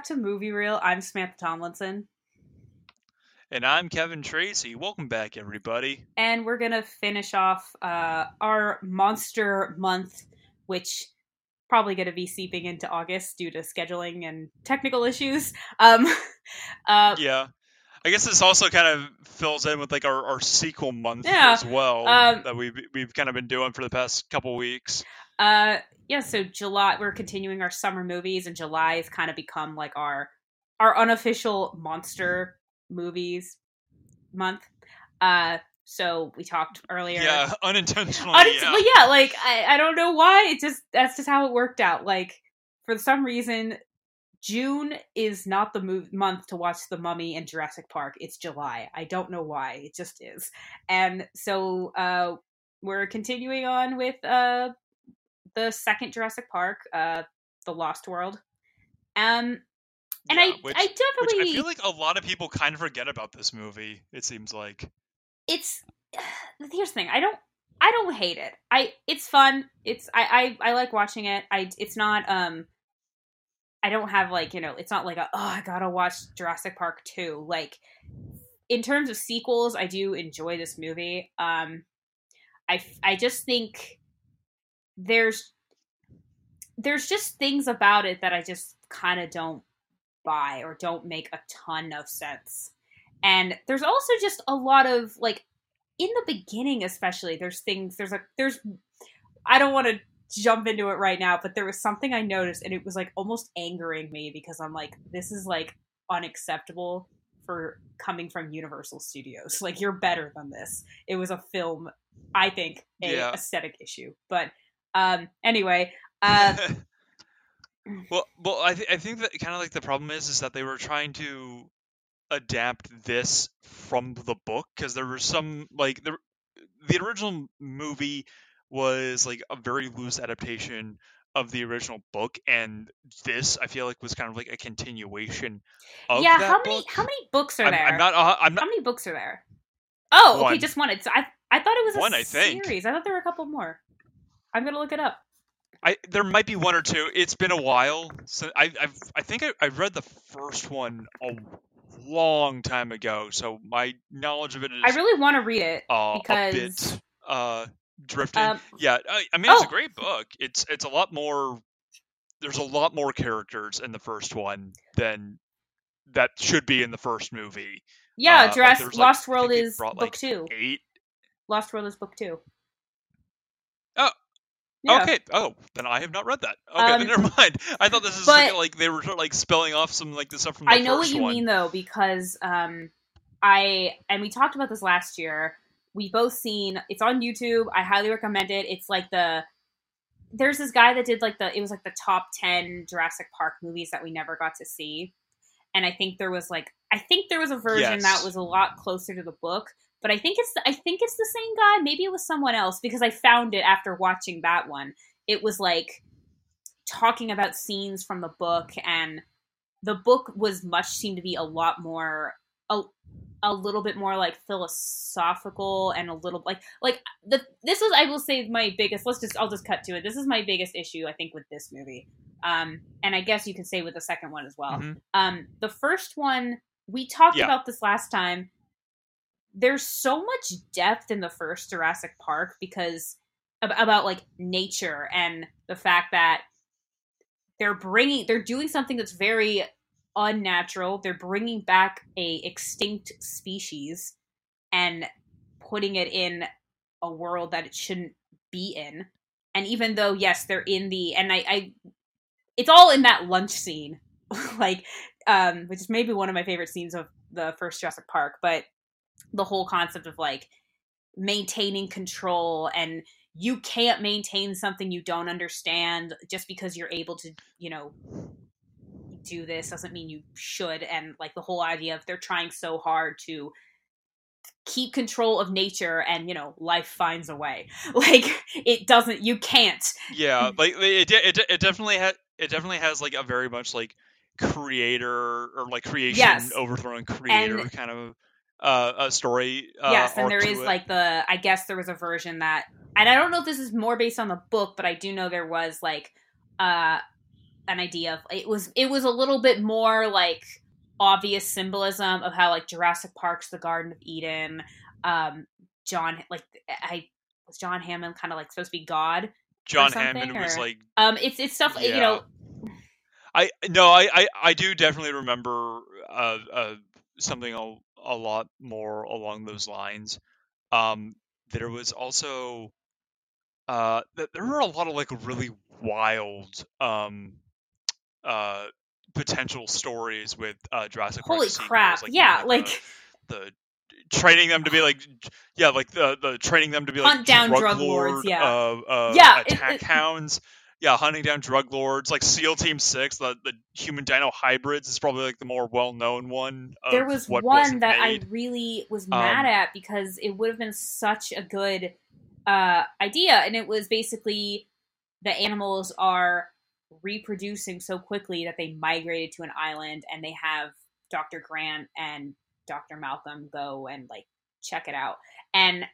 back to Movie Reel. I'm Samantha Tomlinson. And I'm Kevin Tracy. Welcome back, everybody. And we're going to finish off uh, our monster month, which probably going to be seeping into August due to scheduling and technical issues. Um, uh, yeah. I guess this also kind of fills in with like our, our sequel month yeah, as well um, that we've we've kind of been doing for the past couple weeks. Uh, yeah. So July, we're continuing our summer movies, and July has kind of become like our our unofficial monster movies month. Uh, so we talked earlier. Yeah, unintentionally. Uninten- yeah. yeah, like I, I don't know why. It just that's just how it worked out. Like for some reason, June is not the move- month to watch The Mummy and Jurassic Park. It's July. I don't know why. It just is. And so uh, we're continuing on with uh, the second Jurassic Park, uh, The Lost World. Um, and yeah, I, which, I definitely, I feel like a lot of people kind of forget about this movie. It seems like it's. Here's the thing. I don't. I don't hate it. I. It's fun. It's. I. I, I like watching it. I. It's not. Um. I don't have like you know. It's not like a. Oh, I gotta watch Jurassic Park two. Like, in terms of sequels, I do enjoy this movie. Um. I. I just think there's there's just things about it that I just kind of don't buy or don't make a ton of sense. And there's also just a lot of like in the beginning especially there's things there's a there's I don't want to jump into it right now, but there was something I noticed and it was like almost angering me because I'm like this is like unacceptable for coming from Universal Studios. Like you're better than this. It was a film I think a yeah. aesthetic issue. But um anyway, uh well, well, I, th- I think that kind of like the problem is is that they were trying to adapt this from the book because there were some like the the original movie was like a very loose adaptation of the original book and this i feel like was kind of like a continuation of yeah how many book. how many books are I'm, there I'm not, uh, I'm not how many books are there oh one. okay just one it's i i thought it was a one, I series think. i thought there were a couple more i'm gonna look it up I there might be one or two. It's been a while. So I I've, I think I, I read the first one a long time ago. So my knowledge of it is I really want to read it uh, because a bit uh, drifting. Um, yeah, I, I mean it's oh. a great book. It's it's a lot more. There's a lot more characters in the first one than that should be in the first movie. Yeah, uh, Jurassic like, Lost like, World is book like two. Eight. Lost World is book two. Oh, yeah. Okay. Oh, then I have not read that. Okay, um, then never mind. I thought this was like, like, they were like spelling off some like the stuff from. The I know what you one. mean though, because um, I and we talked about this last year. We both seen it's on YouTube. I highly recommend it. It's like the there's this guy that did like the it was like the top ten Jurassic Park movies that we never got to see, and I think there was like I think there was a version yes. that was a lot closer to the book, but I think it's I think it's the same guy. Maybe it was someone else because I found it after watching that one. It was like talking about scenes from the book, and the book was much seemed to be a lot more a, a little bit more like philosophical and a little like like the this was I will say my biggest. Let's just I'll just cut to it. This is my biggest issue I think with this movie. Um, and I guess you could say with the second one as well. Mm-hmm. Um, the first one we talked yeah. about this last time there's so much depth in the first Jurassic Park because about like nature and the fact that they're bringing they're doing something that's very unnatural. They're bringing back a extinct species and putting it in a world that it shouldn't be in. And even though yes, they're in the and I, I it's all in that lunch scene, like um, which is maybe one of my favorite scenes of the first Jurassic Park. But the whole concept of like maintaining control and you can't maintain something you don't understand just because you're able to you know do this doesn't mean you should and like the whole idea of they're trying so hard to keep control of nature and you know life finds a way like it doesn't you can't yeah like it, it, it definitely has it definitely has like a very much like creator or like creation yes. overthrowing creator and, kind of uh, a story. Uh, yes, and there is it. like the. I guess there was a version that, and I don't know if this is more based on the book, but I do know there was like uh, an idea of it was it was a little bit more like obvious symbolism of how like Jurassic Park's the Garden of Eden. Um, John like I was John Hammond kind of like supposed to be God. John Hammond was like Um, it's it's stuff you know. I no, I I, I do definitely remember uh, uh something a, lot more along those lines. Um, there was also uh there were a lot of like really wild um uh potential stories with uh Jurassic Park Holy sequels, crap! like, yeah, even, like the, the training them to be like yeah like the the training them to be like Hunt down drug, drug lords, lord, yeah. uh, Yeah, it- attack it- hounds yeah hunting down drug lords like seal team 6 the the human dino hybrids is probably like the more well-known one of there was one that made. I really was mad Um, at because it would have been such a good uh, idea, and it was basically the animals are reproducing so quickly that they migrated to an island, and they have Dr. Grant and Dr. Malcolm go and like check it out, and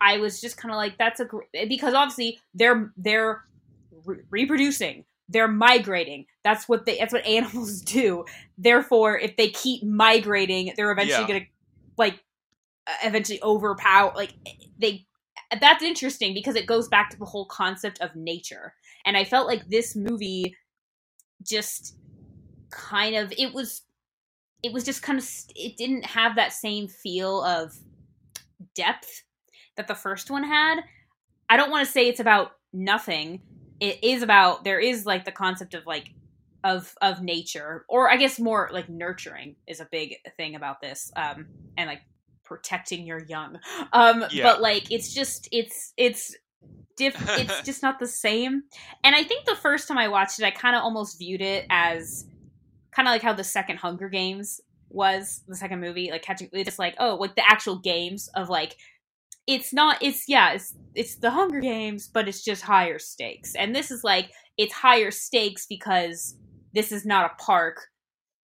I was just kind of like, that's a gr-, because obviously they're they're re- reproducing. They're migrating. That's what they. That's what animals do. Therefore, if they keep migrating, they're eventually Yeah. going to like eventually overpower. Like they. That's interesting because it goes back to the whole concept of nature, and I felt like this movie just kind of it was it was just kind of it didn't have that same feel of depth that the first one had. I don't want to say it's about nothing. It is about there is like the concept of like of of nature or I guess more like nurturing is a big thing about this um and like protecting your young. Um Yeah. but like it's just it's it's diff it's just not the same. And I think the first time I watched it I kind of almost viewed it as kind of like how the second Hunger Games was the second movie like catching it's just like oh like the actual games of like it's not it's yeah it's it's the hunger games but it's just higher stakes. And this is like it's higher stakes because this is not a park.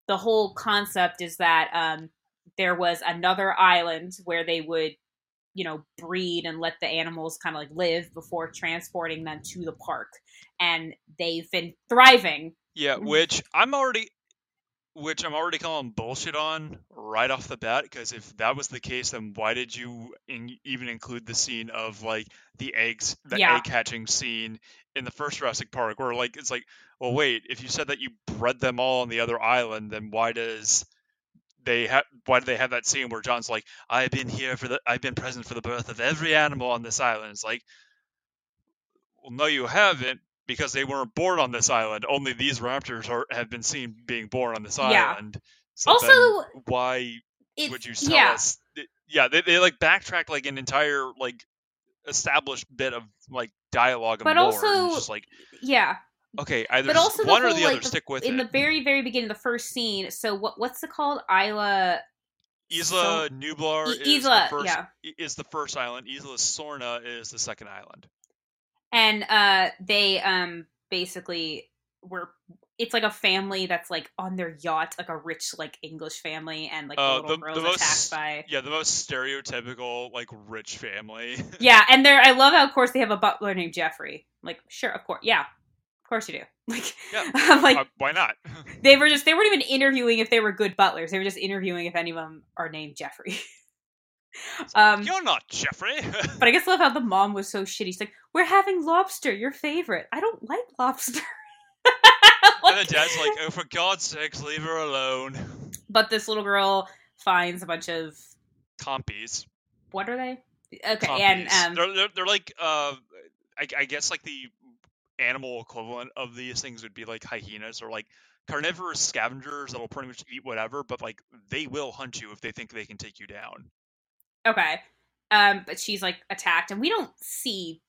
The whole concept is that um there was another island where they would you know breed and let the animals kind of like live before transporting them to the park. And they've been thriving. Yeah, which I'm already, which I'm already calling bullshit on right off the bat. Because if that was the case, then why did you in, even include the scene of like the eggs, the Yeah. egg hatching scene in the first Jurassic Park, where like it's like, well, wait, if you said that you bred them all on the other island, then why does they have why do they have that scene where John's like, I've been here for the, I've been present for the birth of every animal on this island. It's like, well, no, you haven't because they weren't born on this island. Only these raptors are have been seen being born on this Yeah. island. So Also, why would you tell yeah us? Yeah, they, they like backtrack like an entire like established bit of like dialogue But also, just like yeah okay, either but also the one or the like, other. the- Stick with in it. the very very beginning the first scene so what what's it called isla Isla Nublar I- is Isla, the first yeah. is the first island. Isla Sorna is the second island. And uh they um basically were it's like a family that's like on their yacht like a rich like english family and like the Uh, little the- girl's the most- attacked by Yeah, the most stereotypical like rich family. yeah and they're i love how of course they have a butler named jeffrey. Like sure of course yeah of course you do. Like Yeah, I'm like Uh, why not? they were just they weren't even interviewing if they were good butlers. They were just interviewing if any of them are named jeffrey um You're not Jeffrey. but i guess I love how the mom was so shitty she's like we're having lobster your favorite i don't like lobster and the dad's like, "Oh, for God's sakes, leave her alone." but this little girl finds a bunch of Compies. what are they? Okay, Compies. and um, they're, they're they're like uh, I, I guess like the animal equivalent of these things would be like hyenas or like carnivorous scavengers that'll pretty much eat whatever, but like they will hunt you if they think they can take you down. Okay, um, but she's like attacked, and we don't see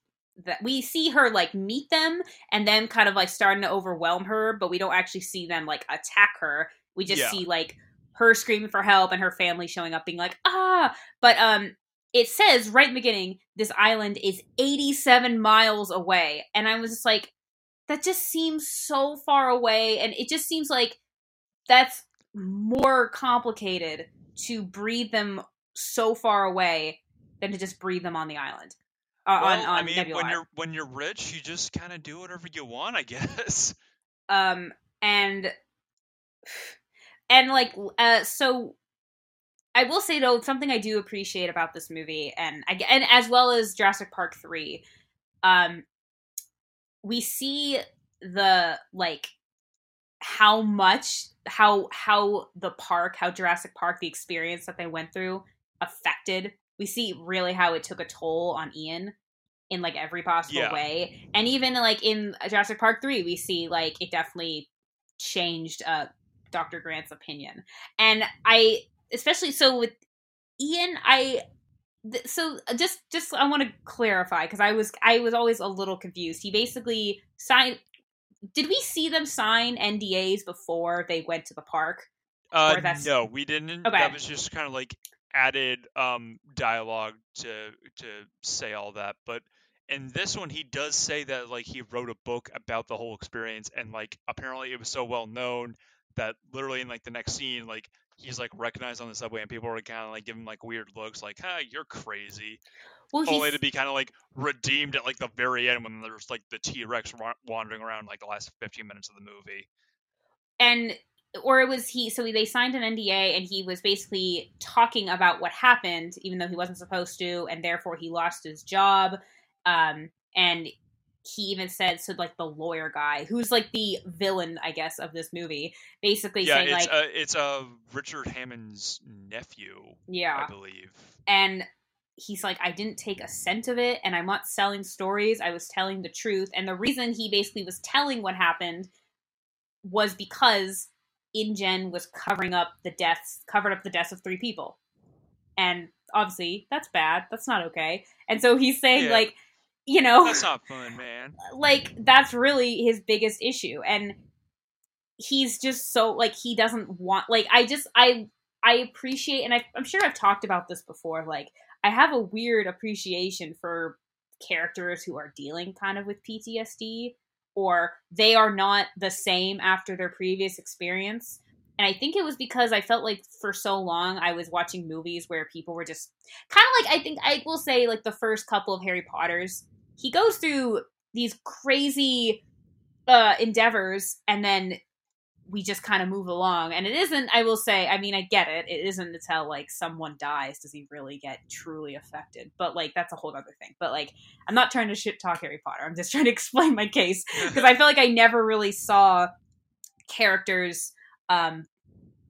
that. We see her like meet them, and then kind of like starting to overwhelm her, but we don't actually see them like attack her. We just Yeah. see like her screaming for help and her family showing up, being like ah. But um, it says right in the beginning this island is 87 miles away, and I was just like, that just seems so far away, and it just seems like that's more complicated to breed them so far away than to just breed them on the island. Uh, well, on on I mean, Nublar when Island. you're when you're rich, you just kind of do whatever you want, I guess. Um, and and like uh so I will say though something I do appreciate about this movie and I and as well as Jurassic Park 3 um we see the like how much how how the park how Jurassic Park the experience that they went through affected we see really how it took a toll on Ian in like every possible Yeah. way and even like in Jurassic Park 3 we see like it definitely changed uh Dr. Grant's opinion and I especially so with Ian I th- so uh, just just I want to clarify because I was I was always a little confused he basically signed did we see them sign NDAs before they went to the park Uh, that's- no, we didn't. Okay. That was just kind of like added um dialogue to to say all that. But in this one, he does say that like he wrote a book about the whole experience, and like apparently it was so well known that literally in like the next scene, like he's like recognized on the subway, and people were kind of like giving him like weird looks, like "Huh, you're crazy," well only he's to be kind of like redeemed at like the very end when there's like the T Rex wa- wandering around like the last 15 minutes of the movie. and or it was he so they signed an NDA and he was basically talking about what happened even though he wasn't supposed to and therefore he lost his job um and he even said so like the lawyer guy who's like the villain I guess of this movie basically yeah, saying it's like uh, it's uh Richard Hammond's nephew. yeah I believe. and he's like i didn't take a cent of it and i'm not selling stories i was telling the truth and the reason he basically was telling what happened was because ingen was covering up the deaths covered up the deaths of three people. And obviously that's bad. That's not okay. And so he's saying Yeah. like you know That's not fun, man. like that's really his biggest issue. And he's just so like he doesn't want like i just i i appreciate and I, i'm sure i've talked about this before like i have a weird appreciation for characters who are dealing kind of with ptsd or they are not the same after their previous experience. And i think it was because i felt like for so long i was watching movies where people were just kind of like i think i will say like the first couple of harry potters he goes through these crazy uh endeavors and then we just kind of move along. And it isn't i will say i mean i get it. It isn't until like someone dies does he really get truly affected. But like that's a whole other thing. But like i'm not trying to shit talk harry potter. I'm just trying to explain my case because i feel like i never really saw characters um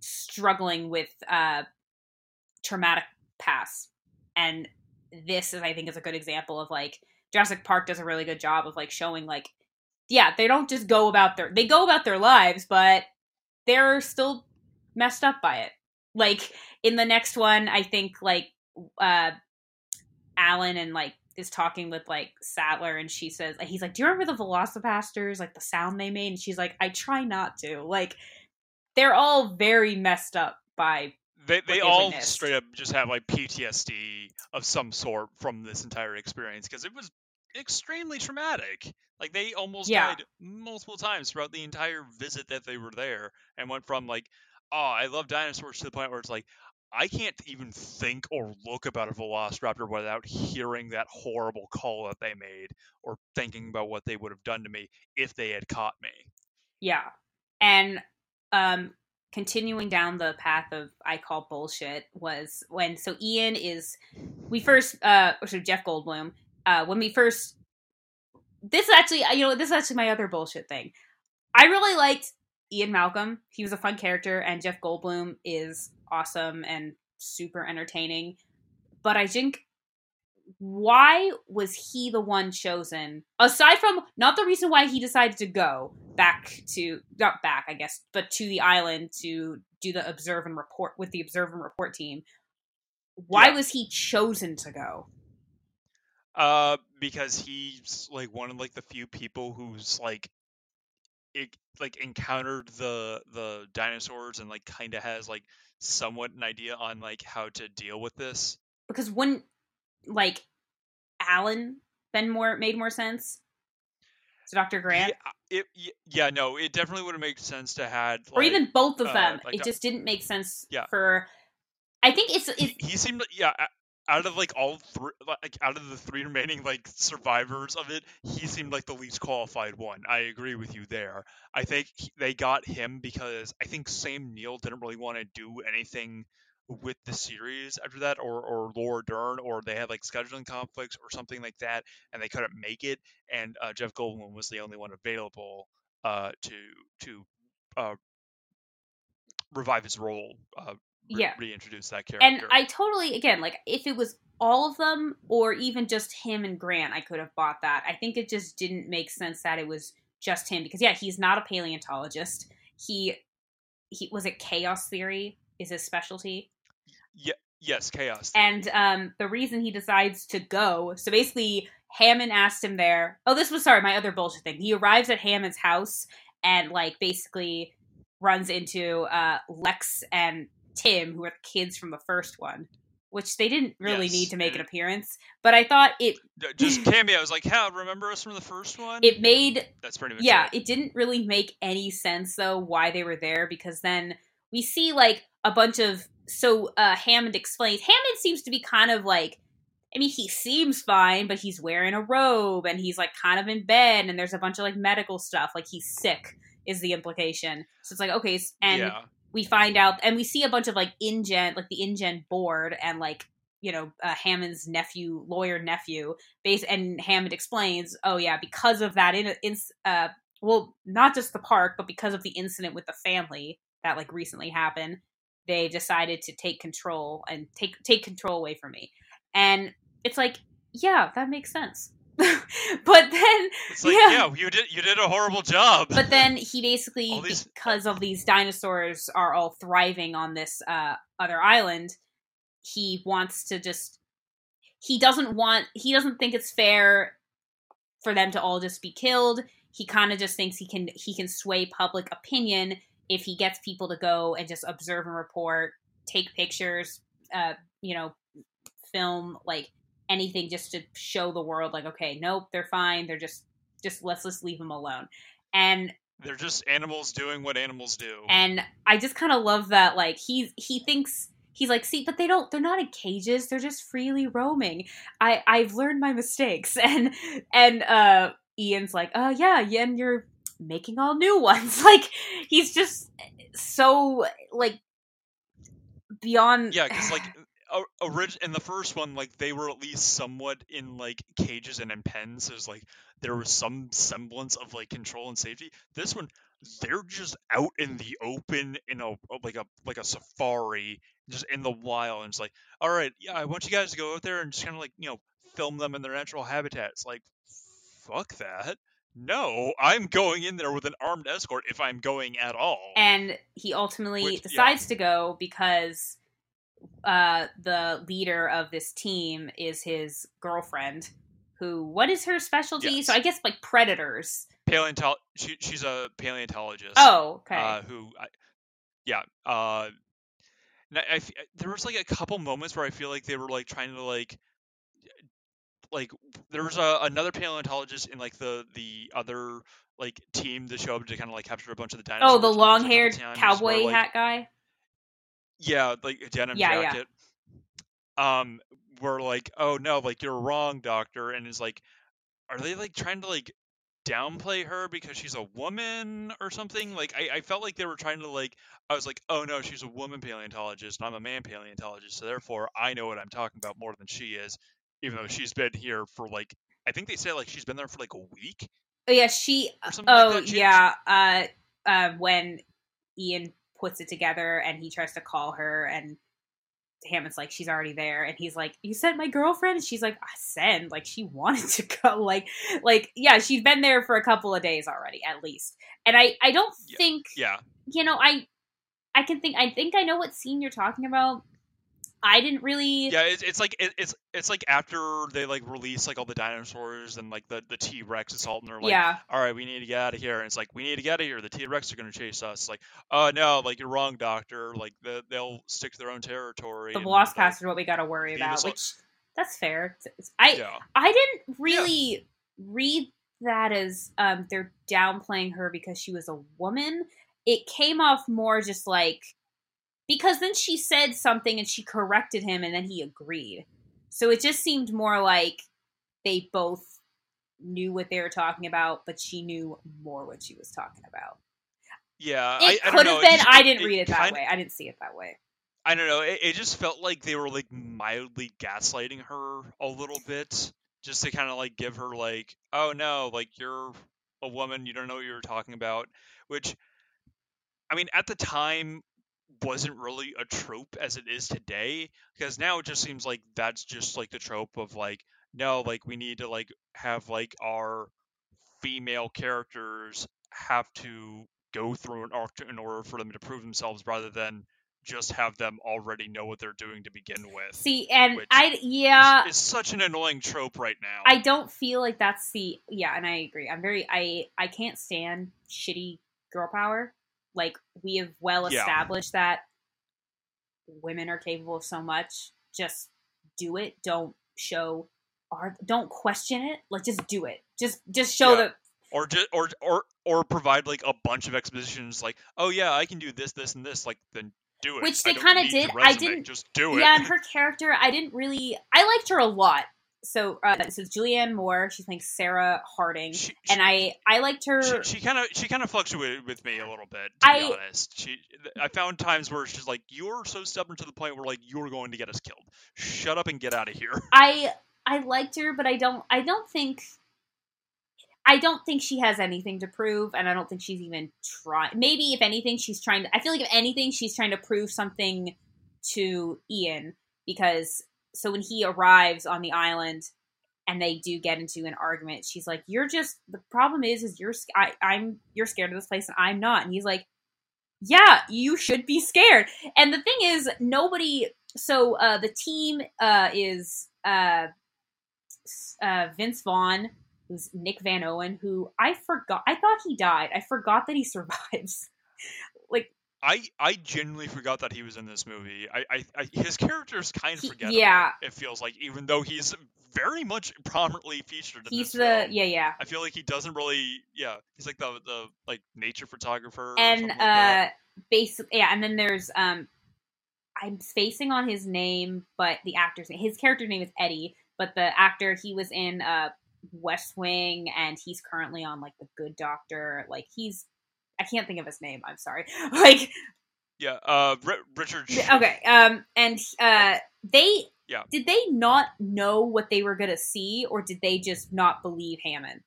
struggling with uh traumatic past and this is i think is a good example of like jurassic park does a really good job of like showing like yeah they don't just go about their they go about their lives but they're still messed up by it like in the next one i think like uh alan and like is talking with like Sattler and she says he's like, Do you remember the Velociraptors, like the sound they made? And she's like, I try not to. Like they're all very messed up by They they all straight up just have like PTSD of some sort from this entire experience because it was extremely traumatic. Like they almost Yeah. died multiple times throughout the entire visit that they were there, and went from like, oh, I love dinosaurs to the point where it's like. I can't even think or look about a velociraptor without hearing that horrible call that they made or thinking about what they would have done to me if they had caught me. Yeah. And um continuing down the path of I call bullshit was when so Ian is we first uh or so Jeff Goldblum, uh when we first this is actually you know, this is actually my other bullshit thing. I really liked Ian Malcolm. He was a fun character and Jeff Goldblum is awesome and super entertaining. But I think why was he the one chosen aside from not the reason why he decided to go back to not back i guess but to the island to do the observe and report with the observe and report team why Yeah. was he chosen to go Uh, because he's like one of like the few people who's like, it like encountered the the dinosaurs and like kind of has like somewhat an idea on like how to deal with this. because wouldn't like alan been more made more sense to dr grant Yeah, it, yeah, no, it definitely would have made sense to had like, or even both of uh, them like it a- just didn't make sense Yeah. for i think it's it's he, he seemed yeah. Out of like all three, like out of the three remaining like survivors of it, he seemed like the least qualified one. I agree with you there. I think he, they got him because I think Sam Neill didn't really want to do anything with the series after that, or or Laura Dern, or they had like scheduling conflicts or something like that, and they couldn't make it. And uh, Jeff Goldblum was the only one available uh, to to uh, revive his role, uh, re- Yeah. reintroduce that character. And I totally, again, like if it was all of them or even just him and Grant, I could have bought that. I think it just didn't make sense that it was just him because yeah, he's not a paleontologist. He he was it chaos theory is his specialty. Yeah, yes, chaos. And um the reason he decides to go, so basically Hammond asked him there. Oh, this was sorry, my other bullshit thing. He arrives at Hammond's house and like basically runs into uh Lex and Tim, who are the kids from the first one, which they didn't really Yes, need to make an appearance. But I thought it just cameo. I was like, "How remember us from the first one?" it made That's pretty much yeah, it. it didn't really make any sense though why they were there because then we see like a bunch of so uh Hammond explains Hammond seems to be kind of like I mean he seems fine but he's wearing a robe and he's like kind of in bed and there's a bunch of like medical stuff like he's sick is the implication. So it's like okay and yeah, we find out and we see a bunch of like InGen like the InGen board and like you know uh, Hammond's nephew lawyer nephew base and Hammond explains oh yeah because of that in, in uh well not just the park but because of the incident with the family that like recently happened they decided to take control and take take control away from me. And it's like yeah that makes sense but then it's like, yeah. yeah. you did you did a horrible job. but then he basically these- because of these dinosaurs are all thriving on this uh, other island he wants to just he doesn't want he doesn't think it's fair for them to all just be killed he kind of just thinks he can he can sway public opinion if he gets people to go and just observe and report take pictures uh you know film like anything just to show the world like okay nope they're fine they're just just let's just leave them alone. And They're just animals doing what animals do. and i just kind of love that like he he thinks he's like see but they don't they're not in cages they're just freely roaming. I i've learned my mistakes. And and uh ian's like oh yeah yeah you're making all new ones. Like he's just so like beyond yeah, because like orig- in the first one, like they were at least somewhat in like cages and in pens. There's like there was some semblance of like control and safety. This one, they're just out in the open in a oh, like a like a safari, just in the wild. And it's like, all right, yeah, I want you guys to go out there and just kind of like you know film them in their natural habitats. Like, fuck that. No, I'm going in there with an armed escort if I'm going at all. and he ultimately Which- yeah. decides to go because uh the leader of this team is his girlfriend who what is her specialty Yes. so i guess like predators Paleontol- she, she's a paleontologist. oh okay uh, who, I, yeah, uh, I, I there was like a couple moments where I feel like they were like trying to like, like there was a, another paleontologist in like the the other like team that showed up to kind of like capture a bunch of the dinosaurs. oh the and there was a couple long-haired times cowboy where, like, hat guy yeah, like a denim Yeah, yeah. jacket. Um, were like, oh no, like you're wrong, doctor, and it's like, are they like trying to like downplay her because she's a woman or something? Like, I, I felt like they were trying to like, I was like, oh no, she's a woman paleontologist, and I'm a man paleontologist, so therefore I know what I'm talking about more than she is, even though she's been here for like, I think they say like she's been there for like a week oh yeah she oh like. She- yeah uh uh when ian puts it together and he tries to call her and Hammond's like, she's already there, and he's like, "You sent my girlfriend." And she's like, "I send. Like she wanted to go. Like, like yeah, she's been there for a couple of days already, at least. And I, I don't Yeah. think, yeah, you know, I, I can think, I think I know what scene you're talking about. I didn't really. yeah, it's, it's like it, it's it's like after they like release like all the dinosaurs and like the the T Rex assault, and they're like, yeah, all right, we need to get out of here. And it's like, we need to get out of here. The T Rex are going to chase us. It's like, oh, no, like, you're wrong, Doctor. Like, the, they'll stick to their own territory. the Velociraptor is what we got to worry about, will- which that's fair. I, yeah. I didn't really read that as um, they're downplaying her because she was a woman. It came off more just like because then she said something and she corrected him and then he agreed. So it just seemed more like they both knew what they were talking about, but she knew more what she was talking about. Yeah, It I, I could have been. just- I didn't read it that way. I didn't see it that way. I don't know. It, it just felt like they were like mildly gaslighting her a little bit, just to kind of like give her like, oh no, like you're a woman, you don't know what you're talking about. Which, I mean, at the time wasn't really a trope as it is today, because now it just seems like that's just like the trope of like, no, like we need to like have like our female characters have to go through an arc in order for them to prove themselves rather than just have them already know what they're doing to begin with. See, and I yeah, it's, it's such an annoying trope right now. I don't feel like that's the yeah, and I agree. I'm very I I can't stand shitty girl power. Like we have well Yeah. established that women are capable of so much. Just do it. Don't show or don't question it. Like just do it. Just just show Yeah. that or just or or or provide like a bunch of expositions like, oh yeah, I can do this, this, and this. Like then do it. Which they kinda did. I didn't- just do it. yeah, and her character, I didn't really. I liked her a lot. So, uh, so Julianne Moore. She's playing Sarah Harding, She- and I I liked her. she, kind of she kind of fluctuated with me a little bit to I- be honest she i found times where she's like you're so stubborn to the point where like you're going to get us killed shut up and get out of here I I liked her, but I don't I don't think I don't think she has anything to prove, and I don't think she's even trying. Maybe if anything, she's trying to. I feel like if anything, she's trying to prove something to Ian because so when he arrives on the island and they do get into an argument, she's like, "You're just the problem is is you're I, I'm you're scared of this place and I'm not," and he's like, "Yeah, you should be scared." And the thing is, nobody. So uh, the team uh, is uh, uh, Vince Vaughn, who's Nick Van Owen, who I forgot. I thought he died. I forgot that he survives. I i genuinely forgot that he was in this movie i i, I his character is kind of He- forgettable yeah. it feels like even though he's very much prominently featured in he's this the film. yeah yeah. i feel like he doesn't really yeah he's like the the like nature photographer and like uh basically yeah and then there's um i'm spacing on his name but the actor's name his character name is eddie but the actor he was in uh west wing and he's currently on like the good doctor like he's i can't think of his name i'm sorry. Like yeah uh Ri- richard okay um and uh they Yeah. did they not know what they were gonna see or did they just not believe hammond?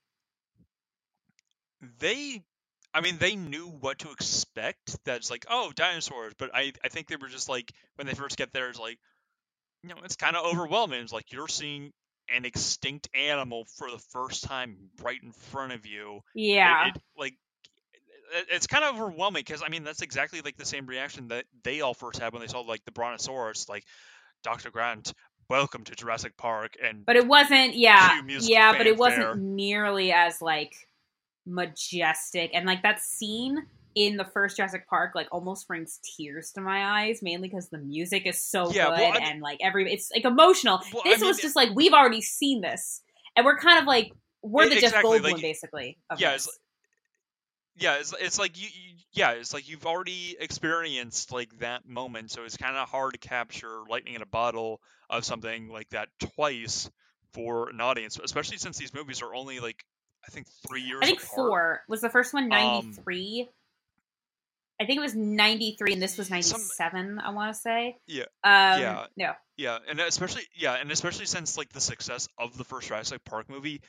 They I mean they knew what to expect that's like oh dinosaurs but I I think they were just like when they first get there it's like you know it's kind of overwhelming. It's like you're seeing an extinct animal for the first time right in front of you. Yeah. it, like it- it's kind of overwhelming because I mean that's exactly like the same reaction that they all first had when they saw like the brontosaurus like Dr. Grant welcome to Jurassic Park and But it wasn't, yeah, yeah, but it wasn't nearly as like majestic. And like that scene in the first Jurassic Park, like almost brings tears to my eyes, mainly because the music is so Yeah, good well, I mean- and like every it's like emotional. Well, I this mean, was just like we've already seen this, and we're kind of like we're the Jeff exactly, Goldblum like- basically. Of yeah, it's yeah, it's, it's like you, you, yeah, it's like you've already experienced like that moment, so it's kind of hard to capture lightning in a bottle of something like that twice for an audience, especially since these movies are only like I think three years. I think apart. four was the first one Um, ninety three. I think it was ninety three, and this was ninety seven. I want to say. Yeah, Um, yeah. No. Yeah, and especially yeah, and especially since like the success of the first Jurassic Park movie,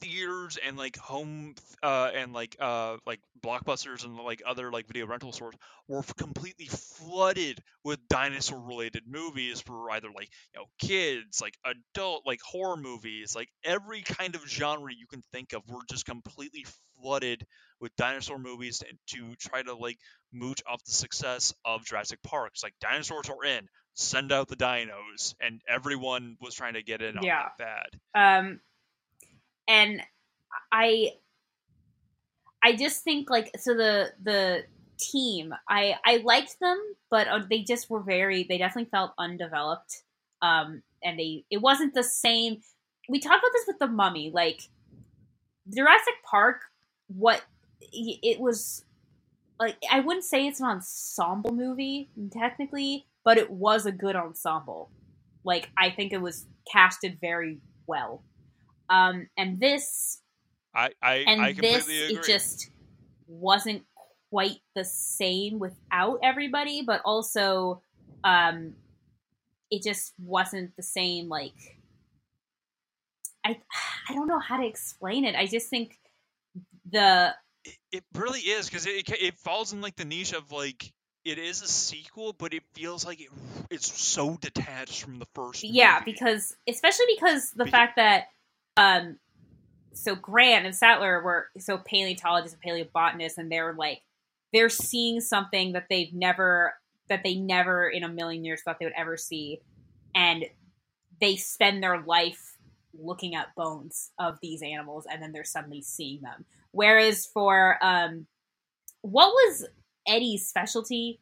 theaters and like home uh and like uh like blockbusters and like other like video rental stores were completely flooded with dinosaur related movies for either like you know kids, like adult, like horror movies, like every kind of genre you can think of were just completely flooded with dinosaur movies to, to try to like mooch off the success of Jurassic Park. It's like dinosaurs are in, send out the dinos, and everyone was trying to get in on Yeah. that bad. um and i i just think like so the the team i i liked them but uh, they just were very they definitely felt undeveloped um and they it wasn't the same we talked about this with the mummy like jurassic park what it was like i wouldn't say it's an ensemble movie technically but it was a good ensemble Like I think it was casted very well. Um, and this I I, and I this agree. it just wasn't quite the same without everybody, but also um, it just wasn't the same. Like I I don't know how to explain it. I just think the it, really is because it, it falls in like the niche of like it is a sequel, but it feels like it, it's so detached from the first. yeah movie. because especially because the fact that um so grant and sattler were so paleontologists and paleobotanists and they're like they're seeing something that they've never that they never in a million years thought they would ever see. And they spend their life looking at bones of these animals and then they're suddenly seeing them. Whereas for um what was eddie's specialty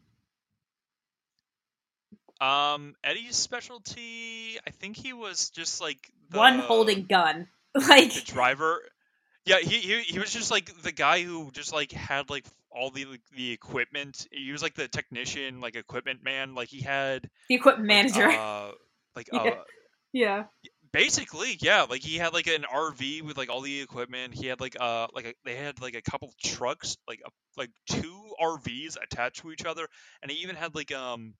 Um, Eddie's specialty, I think he was just like the, one holding gun like the driver. Yeah, he, he he was just like the guy who just like had like all the like, the equipment. He was like the technician, like equipment man. Like he had the equipment manager uh, like Yeah. uh, yeah basically yeah like he had like an rv with like all the equipment he had like uh like a, they had like a couple trucks like a, like two rvs attached to each other and he even had like um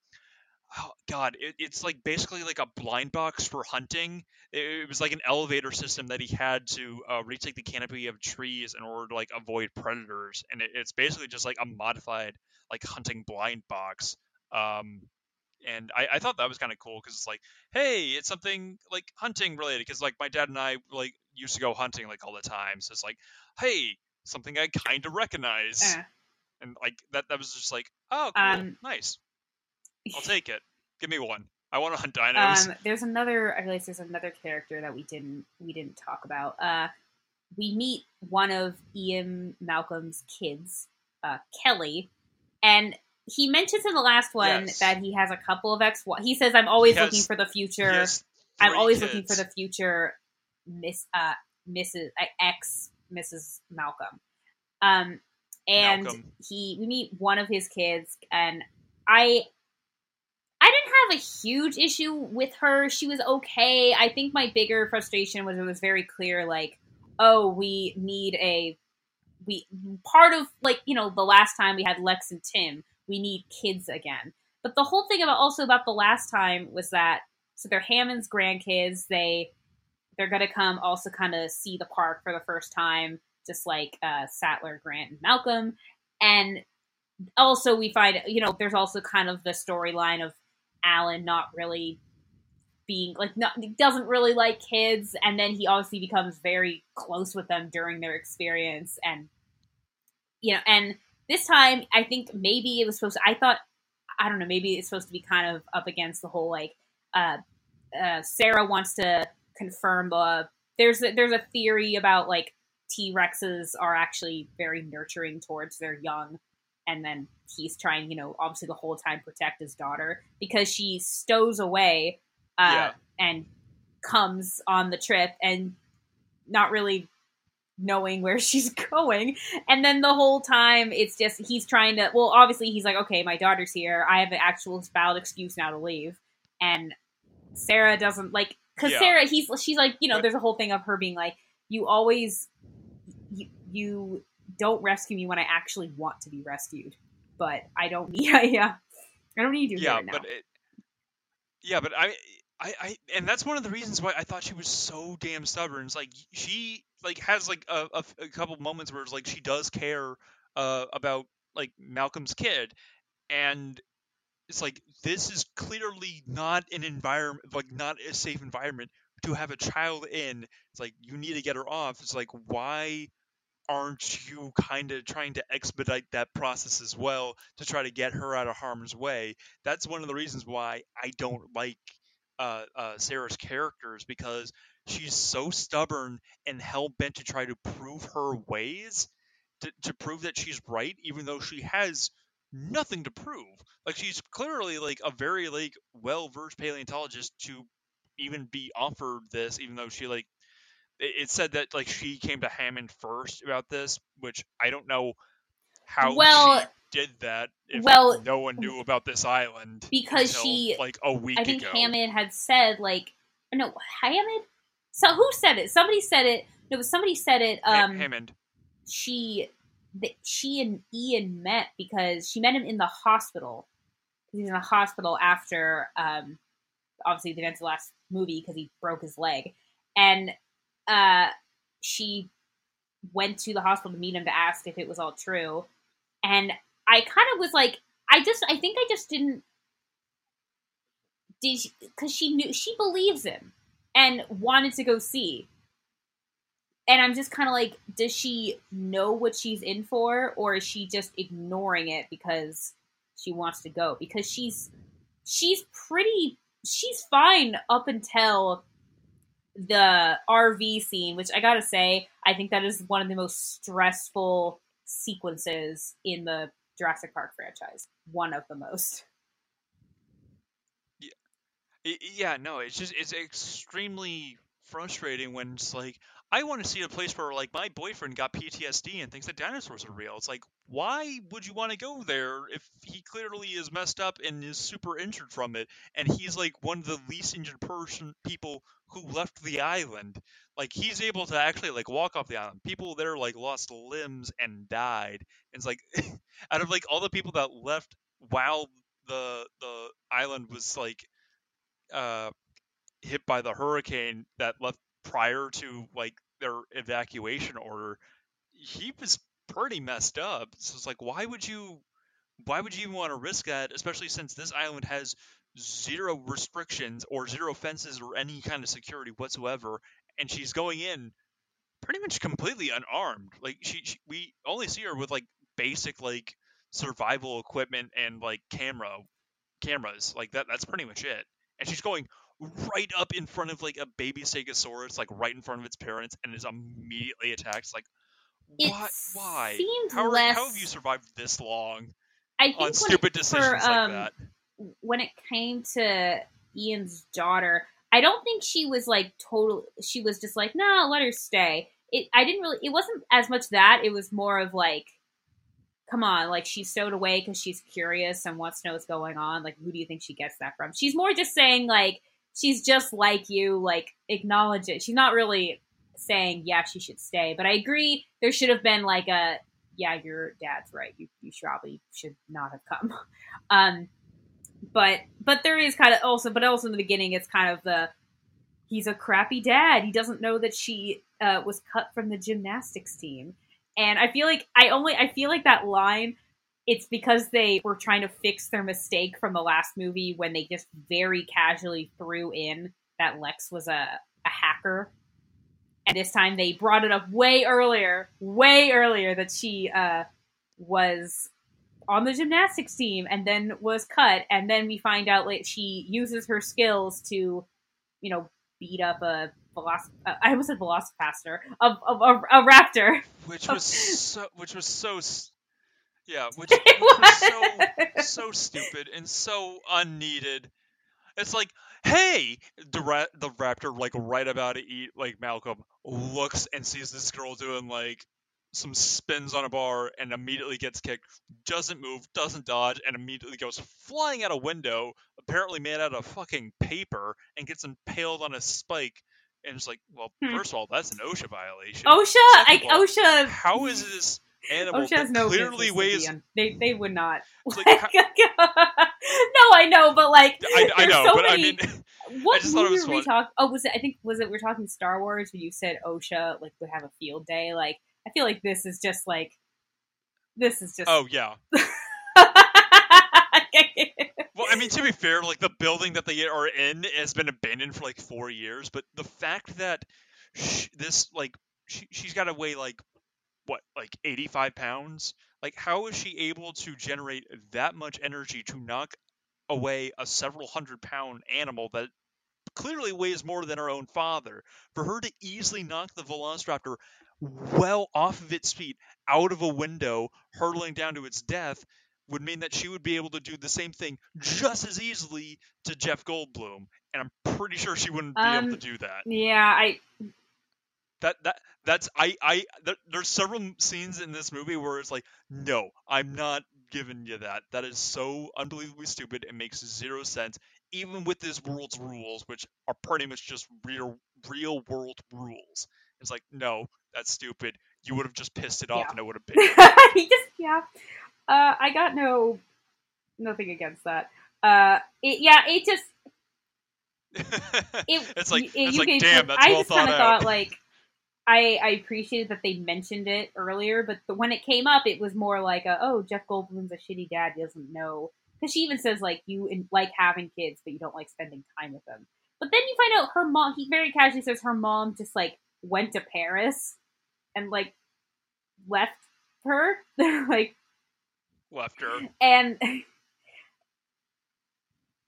oh, god it, it's like basically like a blind box for hunting. It, it was like an elevator system that he had to uh, reach like the canopy of trees in order to like avoid predators and it, it's basically just like a modified like hunting blind box um and I, I thought that was kind of cool because it's like hey it's something like hunting related because like my dad and i like used to go hunting like all the time so it's like hey something i kind of recognize Uh, and like that that was just like oh cool Um, nice i'll take it give me one i want to hunt dinos Um, there's another. I realize there's another character that we didn't we didn't talk about. Uh, we meet one of Ian Malcolm's kids, uh, Kelly, and he mentions in the last one Yes. that he has a couple of ex. He says, "I'm always has- looking for the future. I'm always looking for the future, Miss uh, Mrs. Uh, ex Mrs. Malcolm." Um, and Malcolm. he we meet one of his kids, and I have a huge issue with her. She was okay. I think my bigger frustration was it was very clear, like, oh, we need a we part of like you know the last time we had Lex and Tim, we need kids again. But the whole thing about also about the last time was that so they're Hammond's grandkids. They they're gonna come also kind of see the park for the first time, just like uh, Sattler, Grant, and Malcolm. And also we find you know there's also kind of the storyline of Alan not really being like not doesn't really like kids, and then he obviously becomes very close with them during their experience, and you know, and this time I think maybe it was supposed. To, I thought I don't know, maybe it's supposed to be kind of up against the whole like uh, uh, Sarah wants to confirm the there's a, there's a theory about like T Rexes are actually very nurturing towards their young, and then he's trying, you know, obviously the whole time protect his daughter because she stows away uh, Yeah. and comes on the trip and not really knowing where she's going and then the whole time it's just he's trying to well obviously he's like okay my daughter's here i have an actual valid excuse now to leave and sarah doesn't like because Yeah. sarah he's she's like you know there's a whole thing of her being like you always you, you don't rescue me when i actually want to be rescued but i don't need yeah i don't need you yeah now. but it, yeah but I, I i and that's one of the reasons why i thought she was so damn stubborn. It's like she like has like a, a, a couple moments where it's like she does care uh about like malcolm's kid and it's like this is clearly not an environment like not a safe environment to have a child in. It's like you need to get her off. It's like why aren't you kind of trying to expedite that process as well to try to get her out of harm's way? That's one of the reasons why i don't like uh, uh, sarah's characters because she's so stubborn and hell-bent to try to prove her ways to, to prove that she's right even though she has nothing to prove. Like she's clearly like a very like well-versed paleontologist to even be offered this even though she like it it said that like she came to Hammond first about this, which I don't know how Well- she did that if well, no one knew about this island because until, she- like a week I think ago. Hammond had said like no Hammond. So who said it? Somebody said it. No, but somebody said it. Um, Hammond. she that she and Ian met because she met him in the hospital. He was in the hospital after um, obviously the events of the last movie because he broke his leg, and uh, she went to the hospital to meet him to ask if it was all true. And I kind of was like, I just, I think I just didn't. Did because she knew she believes him and wanted to go see and I'm just kind of like, does she know what she's in for, or is she just ignoring it because she wants to go? Because she's she's pretty, she's fine up until the RV scene, which I gotta say, I think that is one of the most stressful sequences in the Jurassic Park franchise. One of the most. I- yeah, no, it's just it's extremely frustrating when it's like I want to see a place where like my boyfriend got PTSD and thinks that dinosaurs are real. It's like why would you want to go there if he clearly is messed up and is super injured from it and he's like one of the least injured person people who left the island. Like he's able to actually like walk off the island. People there like lost limbs and died. And it's like out of like all the people that left while the the island was like uh, hit by the hurricane that left prior to like their evacuation order, he was pretty messed up. So it's like, why would you, why would you even want to risk that? Especially since this island has zero restrictions or zero fences or any kind of security whatsoever, and she's going in pretty much completely unarmed. Like she, she we only see her with like basic like survival equipment and like camera cameras. Like that. That's pretty much it and she's going right up in front of like a baby stegosaurus, like right in front of its parents, and is immediately attacked. It's like, It what? Why? seemed How, are, less- how have you survived this long I think on stupid it- decisions for, like um, that? when it came to Ian's daughter, I don't think she was like total. She was just like, no, let her stay. It. I didn't really. It wasn't as much that. It was more of like, come on, like she's stowed away because she's curious and wants to know what's going on. Like, who do you think she gets that from? She's more just saying like she's just like you. Like, acknowledge it. She's not really saying yeah she should stay. But I agree. There should have been like a yeah, your dad's right. You you probably should not have come. Um, but but there is kind of also but also in the beginning it's kind of the he's a crappy dad he doesn't know that she uh, was cut from the gymnastics team and i feel like i only i feel like that line it's because they were trying to fix their mistake from the last movie when they just very casually threw in that lex was a, a hacker and this time they brought it up way earlier way earlier that she uh, was on the gymnastics team and then was cut and then we find out like she uses her skills to you know beat up a veloc- uh, I almost said velocipastor a, a, a, a raptor Which was so, which was so, yeah, which, which was so was. so stupid and so unneeded. It's like, hey, the ra- the raptor like right about to eat like Malcolm looks and sees this girl doing like some spins on a bar and immediately gets kicked, doesn't move, doesn't dodge, and immediately goes flying out a window, apparently made out of fucking paper, and gets impaled on a spike. And it's like, well, Hmm. first of all, that's an OSHA violation. OSHA I, Second of all, OSHA How is this animal OSHA has no clearly weighs they they would not like, no I know but like I, I know, so but many, I mean, What just thought it movie was were we talking? Oh, was it? I think was it? We're talking Star Wars. Where you said OSHA like would have a field day. Like I feel like this is just like this is just. oh yeah. Well, I mean, to be fair, like the building that they are in has been abandoned for like four years, but the fact that sh- this like she, she's got to weigh like what like 85 pounds like how is she able to generate that much energy to knock away a several hundred pound animal that clearly weighs more than her own father for her to easily knock the velociraptor well off of its feet out of a window hurtling down to its death would mean that she would be able to do the same thing just as easily to Jeff Goldblum and I'm pretty sure she wouldn't be able Um, to do that yeah, I. that that that's I I there, there's several scenes in this movie where it's like, no, I'm not giving you that. That is so unbelievably stupid. It makes zero sense, even with this world's rules, which are pretty much just real real world rules. It's like, no, that's stupid. You would have just pissed it off, Yeah. and it would have been. he just yeah. Uh, I got no nothing against that. Uh, it, yeah, it just it, it's like it- it's like damn, that's I well just kind thought of thought like I I appreciated that they mentioned it earlier, but the, when it came up, it was more like a, oh Jeff Goldblum's a shitty dad, he doesn't know because she even says like you in, like having kids, but you don't like spending time with them. But then you find out her mom. He very casually says her mom just like went to Paris and like left her They're like Left her. and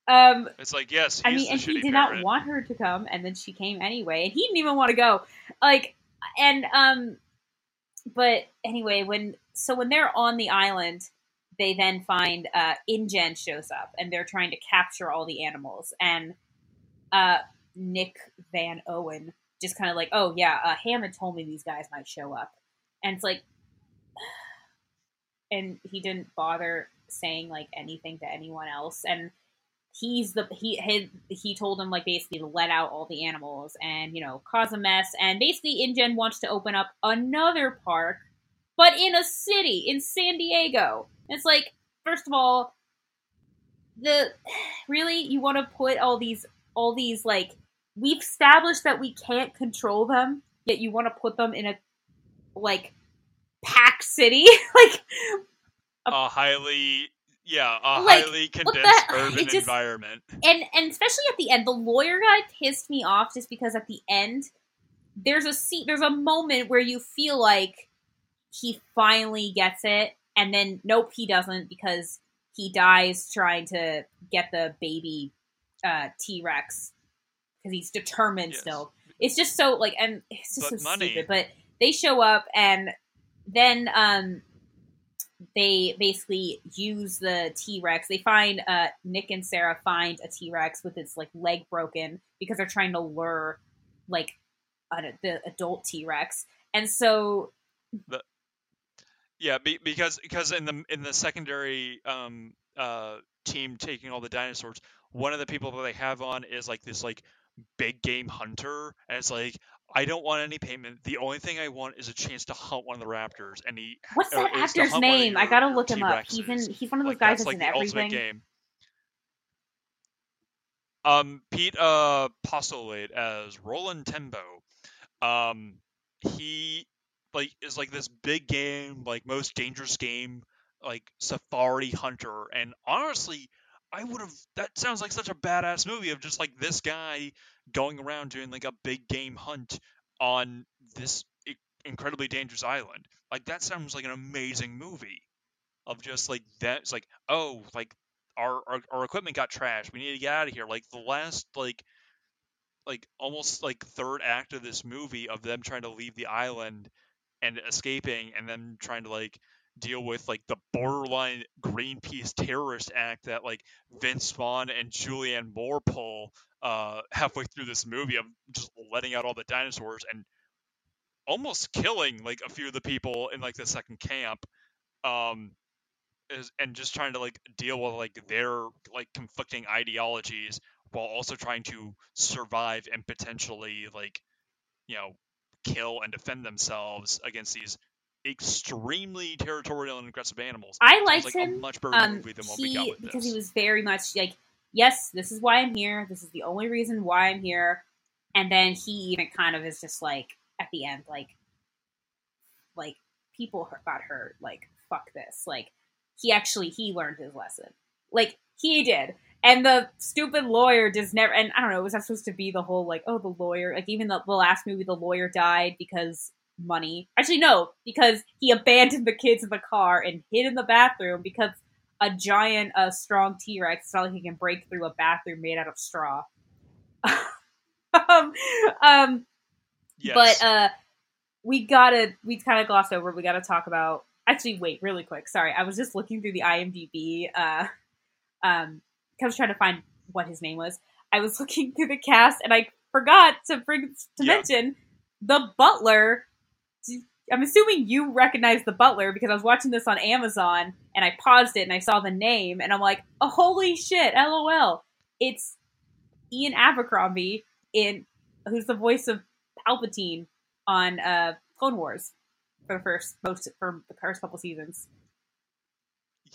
um It's like yes, I mean, and he did parent. not want her to come, and then she came anyway, and he didn't even want to go. Like, and um, but anyway, when so when they're on the island, they then find uh, InGen shows up, and they're trying to capture all the animals, and uh, Nick Van Owen just kind of like, oh yeah, uh, Hammond told me these guys might show up, and it's like, and he didn't bother saying like anything to anyone else, and he's the he he, he told him like basically to let out all the animals and you know cause a mess and basically InGen wants to open up another park but in a city in San Diego. It's like first of all the really you want to put all these all these like we've established that we can't control them yet you want to put them in a like packed city like a highly yeah a Like, highly condensed the- urban just- environment. and and especially at the end, the lawyer guy pissed me off just because at the end there's a seat there's a moment where you feel like he finally gets it, and then nope, he doesn't because he dies trying to get the baby uh, T Rex because he's determined Yes. still. It's just so like, and it's just But so money. stupid. But they show up, and then um, they basically use the T Rex. They find uh, Nick and Sarah find a T Rex with its like leg broken because they're trying to lure like a, the adult T Rex, and so The, Yeah, be, because because in the in the secondary um uh team taking all the dinosaurs, one of the people that they have on is like this like big game hunter, and it's like I don't want any payment. The only thing I want is a chance to hunt one of the raptors, and he what's that actor's hunt one of name? I gotta look him up. He's in. He's one of those Like, guys that's that's like in the everything. ultimate game. Um, Pete uh Postlethwaite as Roland Tembo. Um, he like is like this big game, like most dangerous game, like safari hunter. And honestly, I would have. That sounds like such a badass movie of just like this guy going around doing like a big game hunt on this incredibly dangerous island. Like that sounds like an amazing movie of just like that. It's like oh, like our, our our equipment got trashed. We need to get out of here. Like the last like like almost like third act of this movie of them trying to leave the island and escaping and then trying to like deal with like the borderline Greenpeace terrorist act that like Vince Vaughn and Julianne Moore pull uh halfway through this movie of just letting out all the dinosaurs and almost killing like a few of the people in like the second camp um is and just trying to like deal with like their like conflicting ideologies while also trying to survive and potentially like you know kill and defend themselves against these extremely territorial and aggressive animals. I liked like a him. much better Um, movie than what we got with because this. he was very much like, yes, this is why I'm here. This is the only reason why I'm here. And then he even kind of is just like at the end, like, like people got hurt. Like, fuck this. Like, he actually he learned his lesson. Like he did. And the stupid lawyer just never. And I don't know. Was that supposed to be the whole like, oh, the lawyer? Like even the, the last movie, the lawyer died because money. Actually, no, because he abandoned the kids in the car and hid in the bathroom because a giant, uh, strong T Rex. It's not like he can break through a bathroom made out of straw. um, um, yes. but uh, we gotta we kind of glossed over. We gotta talk about. Actually, wait, really quick. Sorry, I was just looking through the IMDb. Uh, um, I was trying to find what his name was. I was looking through the cast, and I forgot to bring to Yeah. mention the butler. I'm assuming you recognize the butler because I was watching this on Amazon and I paused it and I saw the name and I'm like, oh, holy shit, lol. It's Ian Abercrombie in who's the voice of Palpatine on uh, Clone Wars for the first most for the first couple seasons.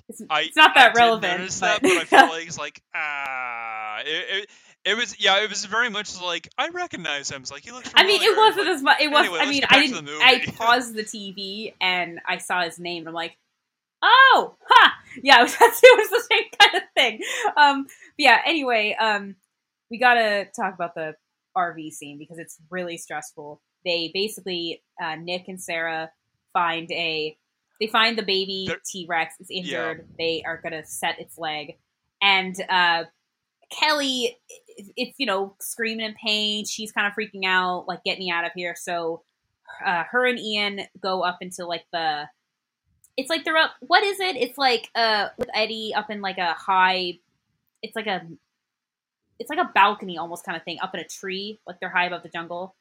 It's, I, it's not that I relevant, but, that, but I feel like it's like ah, it, it, it was yeah, it was very much like I recognize him. It's like he looks. I mean, it wasn't as much. It was. Anyway, I mean, I didn't. I paused the TV and I saw his name, and I'm like, oh, ha, yeah. It was, it was the same kind of thing. Um, but yeah. Anyway, um, we gotta talk about the RV scene because it's really stressful. They basically, uh, Nick and Sarah find a. They find the baby T Rex. It's injured. They are gonna set its leg, and uh, Kelly, it's you know screaming in pain. She's kind of freaking out, like get me out of here. So, uh, her and Ian go up into like the. It's like they're up. What is it? It's like uh with Eddie up in like a high. It's like a. It's like a balcony almost kind of thing up in a tree, like they're high above the jungle.